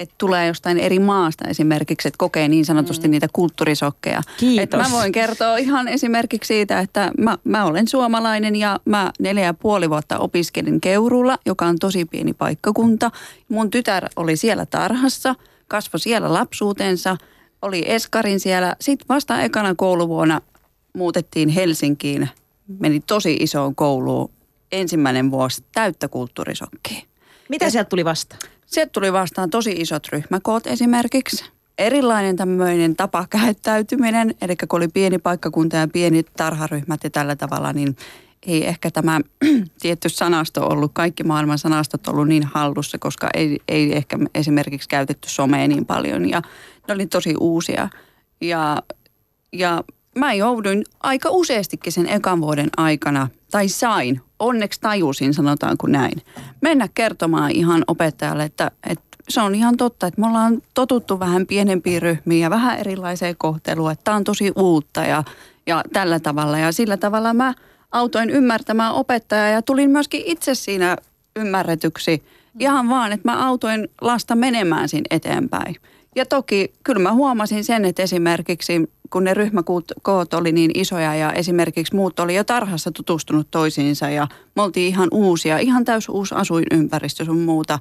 että tulee jostain eri maasta esimerkiksi, että kokee niin sanotusti niitä kulttuurisokkeja. Kiitos. Että mä voin kertoa ihan esimerkiksi siitä, että mä, mä olen suomalainen ja mä neljä ja puoli vuotta opiskelin Keurulla, joka on tosi pieni paikkakunta. Mun tytär oli siellä tarhassa, kasvoi siellä lapsuutensa, oli eskarin siellä. Sitten vasta ekana kouluvuonna muutettiin Helsinkiin, meni tosi isoon kouluun. Ensimmäinen vuosi täyttä kulttuurisokkia. Mitä sieltä tuli vastaan? Sieltä tuli vastaan tosi isot ryhmäkoot esimerkiksi. Erilainen tämmöinen tapa käyttäytyminen, eli kun oli pieni paikkakunta ja pieni tarharyhmät ja tällä tavalla, niin ei ehkä tämä tietty sanasto ollut, kaikki maailman sanastot ollut niin hallussa, koska ei, ei ehkä esimerkiksi käytetty somea niin paljon ja ne oli tosi uusia. Ja, ja mä jouduin aika useastikin sen ekan vuoden aikana, tai sain, onneksi tajusin, sanotaanko näin, mennä kertomaan ihan opettajalle, että, että se on ihan totta, että me ollaan totuttu vähän pienempiin ryhmiin ja vähän erilaiseen kohteluun, että tämä on tosi uutta ja, ja tällä tavalla. Ja sillä tavalla mä autoin ymmärtämään opettajaa ja tulin myöskin itse siinä ymmärretyksi ihan vaan, että mä autoin lasta menemään siinä eteenpäin. Ja toki kyllä mä huomasin sen, että esimerkiksi kun ne ryhmäkoot oli niin isoja ja esimerkiksi muut oli jo tarhassa tutustunut toisiinsa ja me oltiin ihan uusia, ihan täys uusi asuinympäristö sun muuta,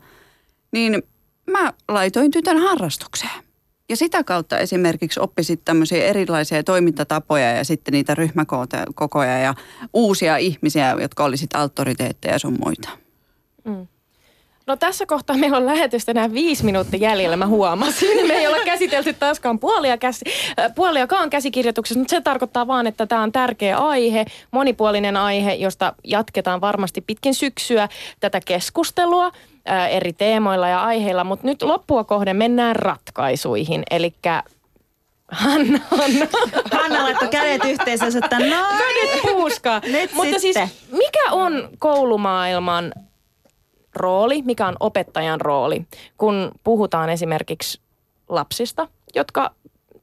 niin mä laitoin tytön harrastukseen. Ja sitä kautta esimerkiksi oppisit tämmöisiä erilaisia toimintatapoja ja sitten niitä ryhmäkokoja ja uusia ihmisiä, jotka olisit auktoriteetteja sun muita. No tässä kohtaa meillä on lähetystä enää viisi minuuttia jäljellä, mä huomasin. Me ei olla käsitelty taaskaan puolia käsi, äh, puoliakaan käsikirjoituksessa, mutta se tarkoittaa vaan, että tämä on tärkeä aihe, monipuolinen aihe, josta jatketaan varmasti pitkin syksyä tätä keskustelua äh, eri teemoilla ja aiheilla. Mutta nyt loppua kohden mennään ratkaisuihin, eli Hanna, Hanna. Hanna laittoi kädet yhteensä, että no Kädet puuskaa. Nyt Mutta siis sitten. mikä on koulumaailman rooli, mikä on opettajan rooli, kun puhutaan esimerkiksi lapsista, jotka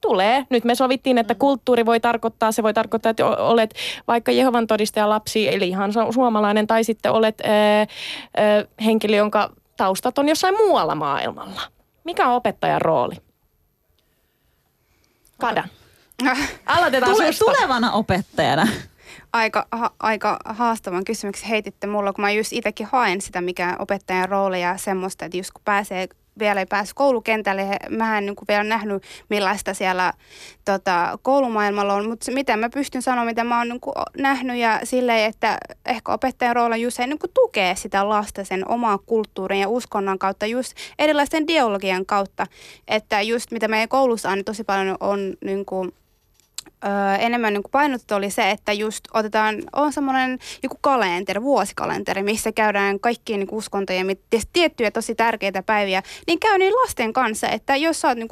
tulee. Nyt me sovittiin, että kulttuuri voi tarkoittaa, se voi tarkoittaa, että olet vaikka Jehovan todistajan lapsi, eli ihan su- suomalainen, tai sitten olet ää, ää, henkilö, jonka taustat on jossain muualla maailmalla. Mikä on opettajan rooli? Kadan. Aloitetaan tule, susta. tulevana opettajana. Aika, ha, aika haastavan kysymyksen heititte mulla, kun mä just itsekin haen sitä, mikä opettajan rooli ja semmoista, että just kun pääsee vielä ei päässyt koulukentälle. Mä en niin kuin vielä nähnyt, millaista siellä tota, koulumaailmalla on, mutta miten mä pystyn sanomaan, mitä mä oon niin nähnyt ja silleen, että ehkä opettajan rooli just niin kuin tukee sitä lasta sen omaa kulttuurin ja uskonnon kautta, just erilaisten dialogian kautta, että just mitä meidän koulussa on tosi paljon on niin kuin, öö, enemmän niin painotettu oli se, että just otetaan, on semmoinen joku kalenteri, vuosikalenteri, missä käydään kaikkien niin uskontojen tiettyjä tosi tärkeitä päiviä, niin käy niin lasten kanssa, että jos sä oot niin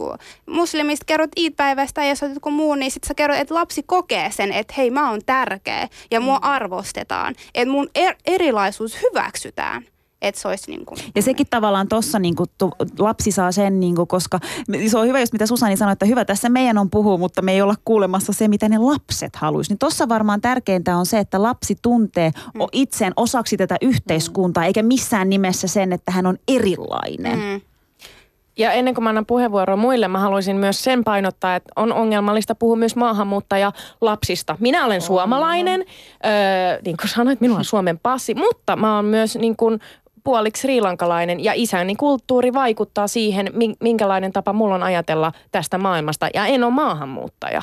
muslimista, kerrot Eid-päivästä ja jos oot joku muu, niin sit sä kerrot, että lapsi kokee sen, että hei mä oon tärkeä ja mua arvostetaan, että mun er- erilaisuus hyväksytään. Että se olisi niin kuin, Ja sekin tavallaan tuossa niin tu, lapsi saa sen, niin kuin, koska se on hyvä just mitä Susani sanoi, että hyvä tässä meidän on puhua, mutta me ei olla kuulemassa se, mitä ne lapset haluaisi. Niin tuossa varmaan tärkeintä on se, että lapsi tuntee mm. itseen osaksi tätä yhteiskuntaa, eikä missään nimessä sen, että hän on erilainen. Mm. Ja ennen kuin mä annan puheenvuoroa muille, mä haluaisin myös sen painottaa, että on ongelmallista puhua myös maahanmuuttaja lapsista. Minä olen suomalainen, öö, niin kuin sanoit, minulla on Suomen passi, mutta mä oon myös niin kuin puoliksi srilankalainen ja isäni kulttuuri vaikuttaa siihen, minkälainen tapa mulla on ajatella tästä maailmasta. Ja en ole maahanmuuttaja.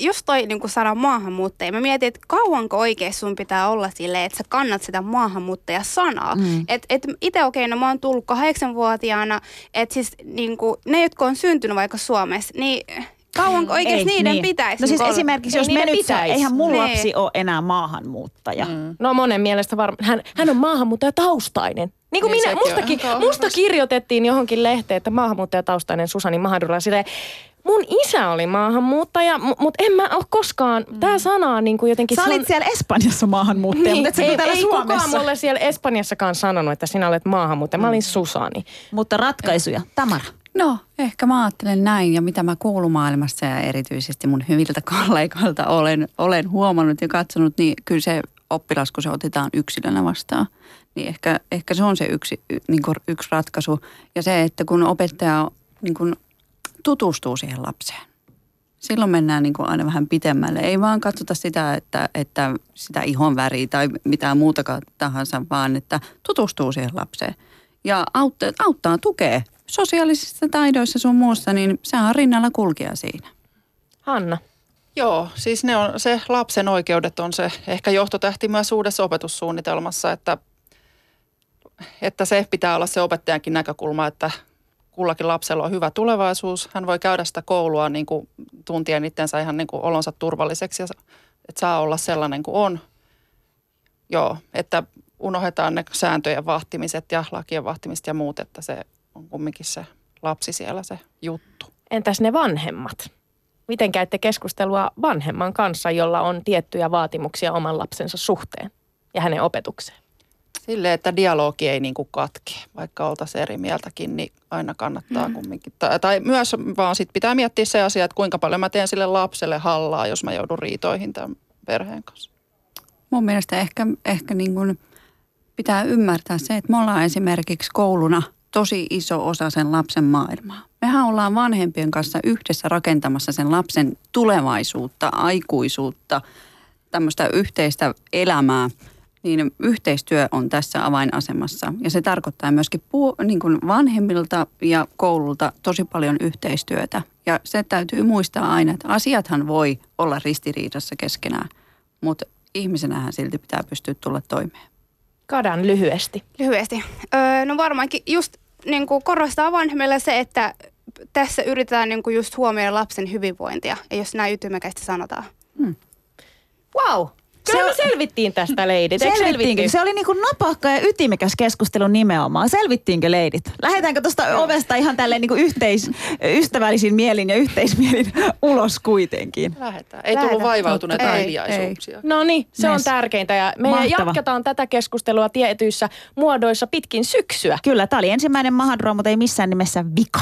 Just toi niin sana maahanmuuttaja. Mä mietin, että kauanko oikein sun pitää olla silleen, että sä kannat sitä maahanmuuttaja-sanaa. Mm. Et, et itse okei, okay, no mä oon tullut kahdeksanvuotiaana, että siis niin kuin, ne, jotka on syntynyt vaikka Suomessa, niin Kauanko oikeasti niiden niin. pitäisi No siis olla? esimerkiksi, Ei jos me nyt saa, pitäisi. eihän mun Nee. lapsi ole enää maahanmuuttaja. Mm. No monen mielestä varmaan. Hän, hän on maahanmuuttaja taustainen. Niin kuin Niin minä, mustakin, musta kirjoitettiin johonkin lehteen, että maahanmuuttajataustainen Susani Mahadura silleen, mun isä oli maahanmuuttaja, mutta en mä ole koskaan, mm. tää sana on niin kuin jotenkin... Sä on- olit siellä Espanjassa maahanmuuttaja, mutta et sä ei, täällä ei Suomessa. kukaan mulle siellä Espanjassakaan sanonut, että sinä olet maahanmuuttaja. Mä olin Susani. Mutta ratkaisuja. Tamara. No, ehkä mä ajattelen näin ja mitä mä koulumaailmassa ja erityisesti mun hyviltä kollegoilta olen, olen huomannut ja katsonut, niin kyllä se oppilas, kun se otetaan yksilönä vastaan, niin ehkä, ehkä se on se yksi, y- niin kuin yksi ratkaisu. Ja se, että kun opettaja niin kuin tutustuu siihen lapseen, silloin mennään niin kuin aina vähän pitemmälle. Ei vaan katsota sitä, että, että sitä ihon väriä tai mitään muutakaan tahansa, vaan että tutustuu siihen lapseen. Ja auttaa, auttaa tukee sosiaalisissa taidoissa sun muussa, niin se on rinnalla kulkija siinä. Hanna. Joo, siis ne on, se lapsen oikeudet on se ehkä johtotähti myös uudessa opetussuunnitelmassa, että, että se pitää olla se opettajankin näkökulma, että kullakin lapsella on hyvä tulevaisuus. Hän voi käydä sitä koulua niin kuin tuntien itsensä ihan niin kuin olonsa turvalliseksi ja että saa olla sellainen kuin on. Joo, että unohdetaan ne sääntöjen vahtimiset ja lakien vahtimiset ja muut, että se on kumminkin se lapsi siellä se juttu. Entäs ne vanhemmat? Miten käytte keskustelua vanhemman kanssa, jolla on tiettyjä vaatimuksia oman lapsensa suhteen ja hänen opetukseen? Sille, että dialogi ei niin kuin katkee, vaikka oltaisiin eri mieltäkin, niin aina kannattaa mm. kumminkin. Tai, tai myös vaan sit pitää miettiä se asia, että kuinka paljon mä teen sille lapselle hallaa, jos mä joudun riitoihin tämän perheen kanssa. Mun mielestä ehkä, ehkä niin kuin pitää ymmärtää se, että me ollaan esimerkiksi kouluna tosi iso osa sen lapsen maailmaa. Mehän ollaan vanhempien kanssa yhdessä rakentamassa sen lapsen tulevaisuutta, aikuisuutta, tämmöistä yhteistä elämää. Niin yhteistyö on tässä avainasemassa ja se tarkoittaa myöskin puu, niin kuin vanhemmilta ja koululta tosi paljon yhteistyötä. Ja se täytyy muistaa aina, että asiathan voi olla ristiriidassa keskenään, mutta ihmisenähän silti pitää pystyä tulla toimeen. Kadan lyhyesti. Lyhyesti. Öö, no varmaankin just niin kuin korostaa vanhemmille se, että tässä yritetään niin kuin just huomioida lapsen hyvinvointia, ja jos näin ytimekästi sanotaan. Wow! Kyllä me on- selvittiin tästä, leidit. Selvittiinkö? selvittiin? Se oli niin kuin napakka ja ytimekäs keskustelu nimenomaan. Selvittiinkö leidit? Lähdetäänkö tuosta ovesta ihan tälleen niin kuin yhteis, ystävällisin mielin ja yhteismielin ulos kuitenkin? Lähetään. Ei Lähdetään. tullut vaivautuneita Ei, hiljaisuuksia. No niin, se on Yes. tärkeintä. Ja me Mahtava. jatketaan tätä keskustelua tietyissä muodoissa pitkin syksyä. Kyllä, tämä oli ensimmäinen Mahadura, mutta ei missään nimessä vika.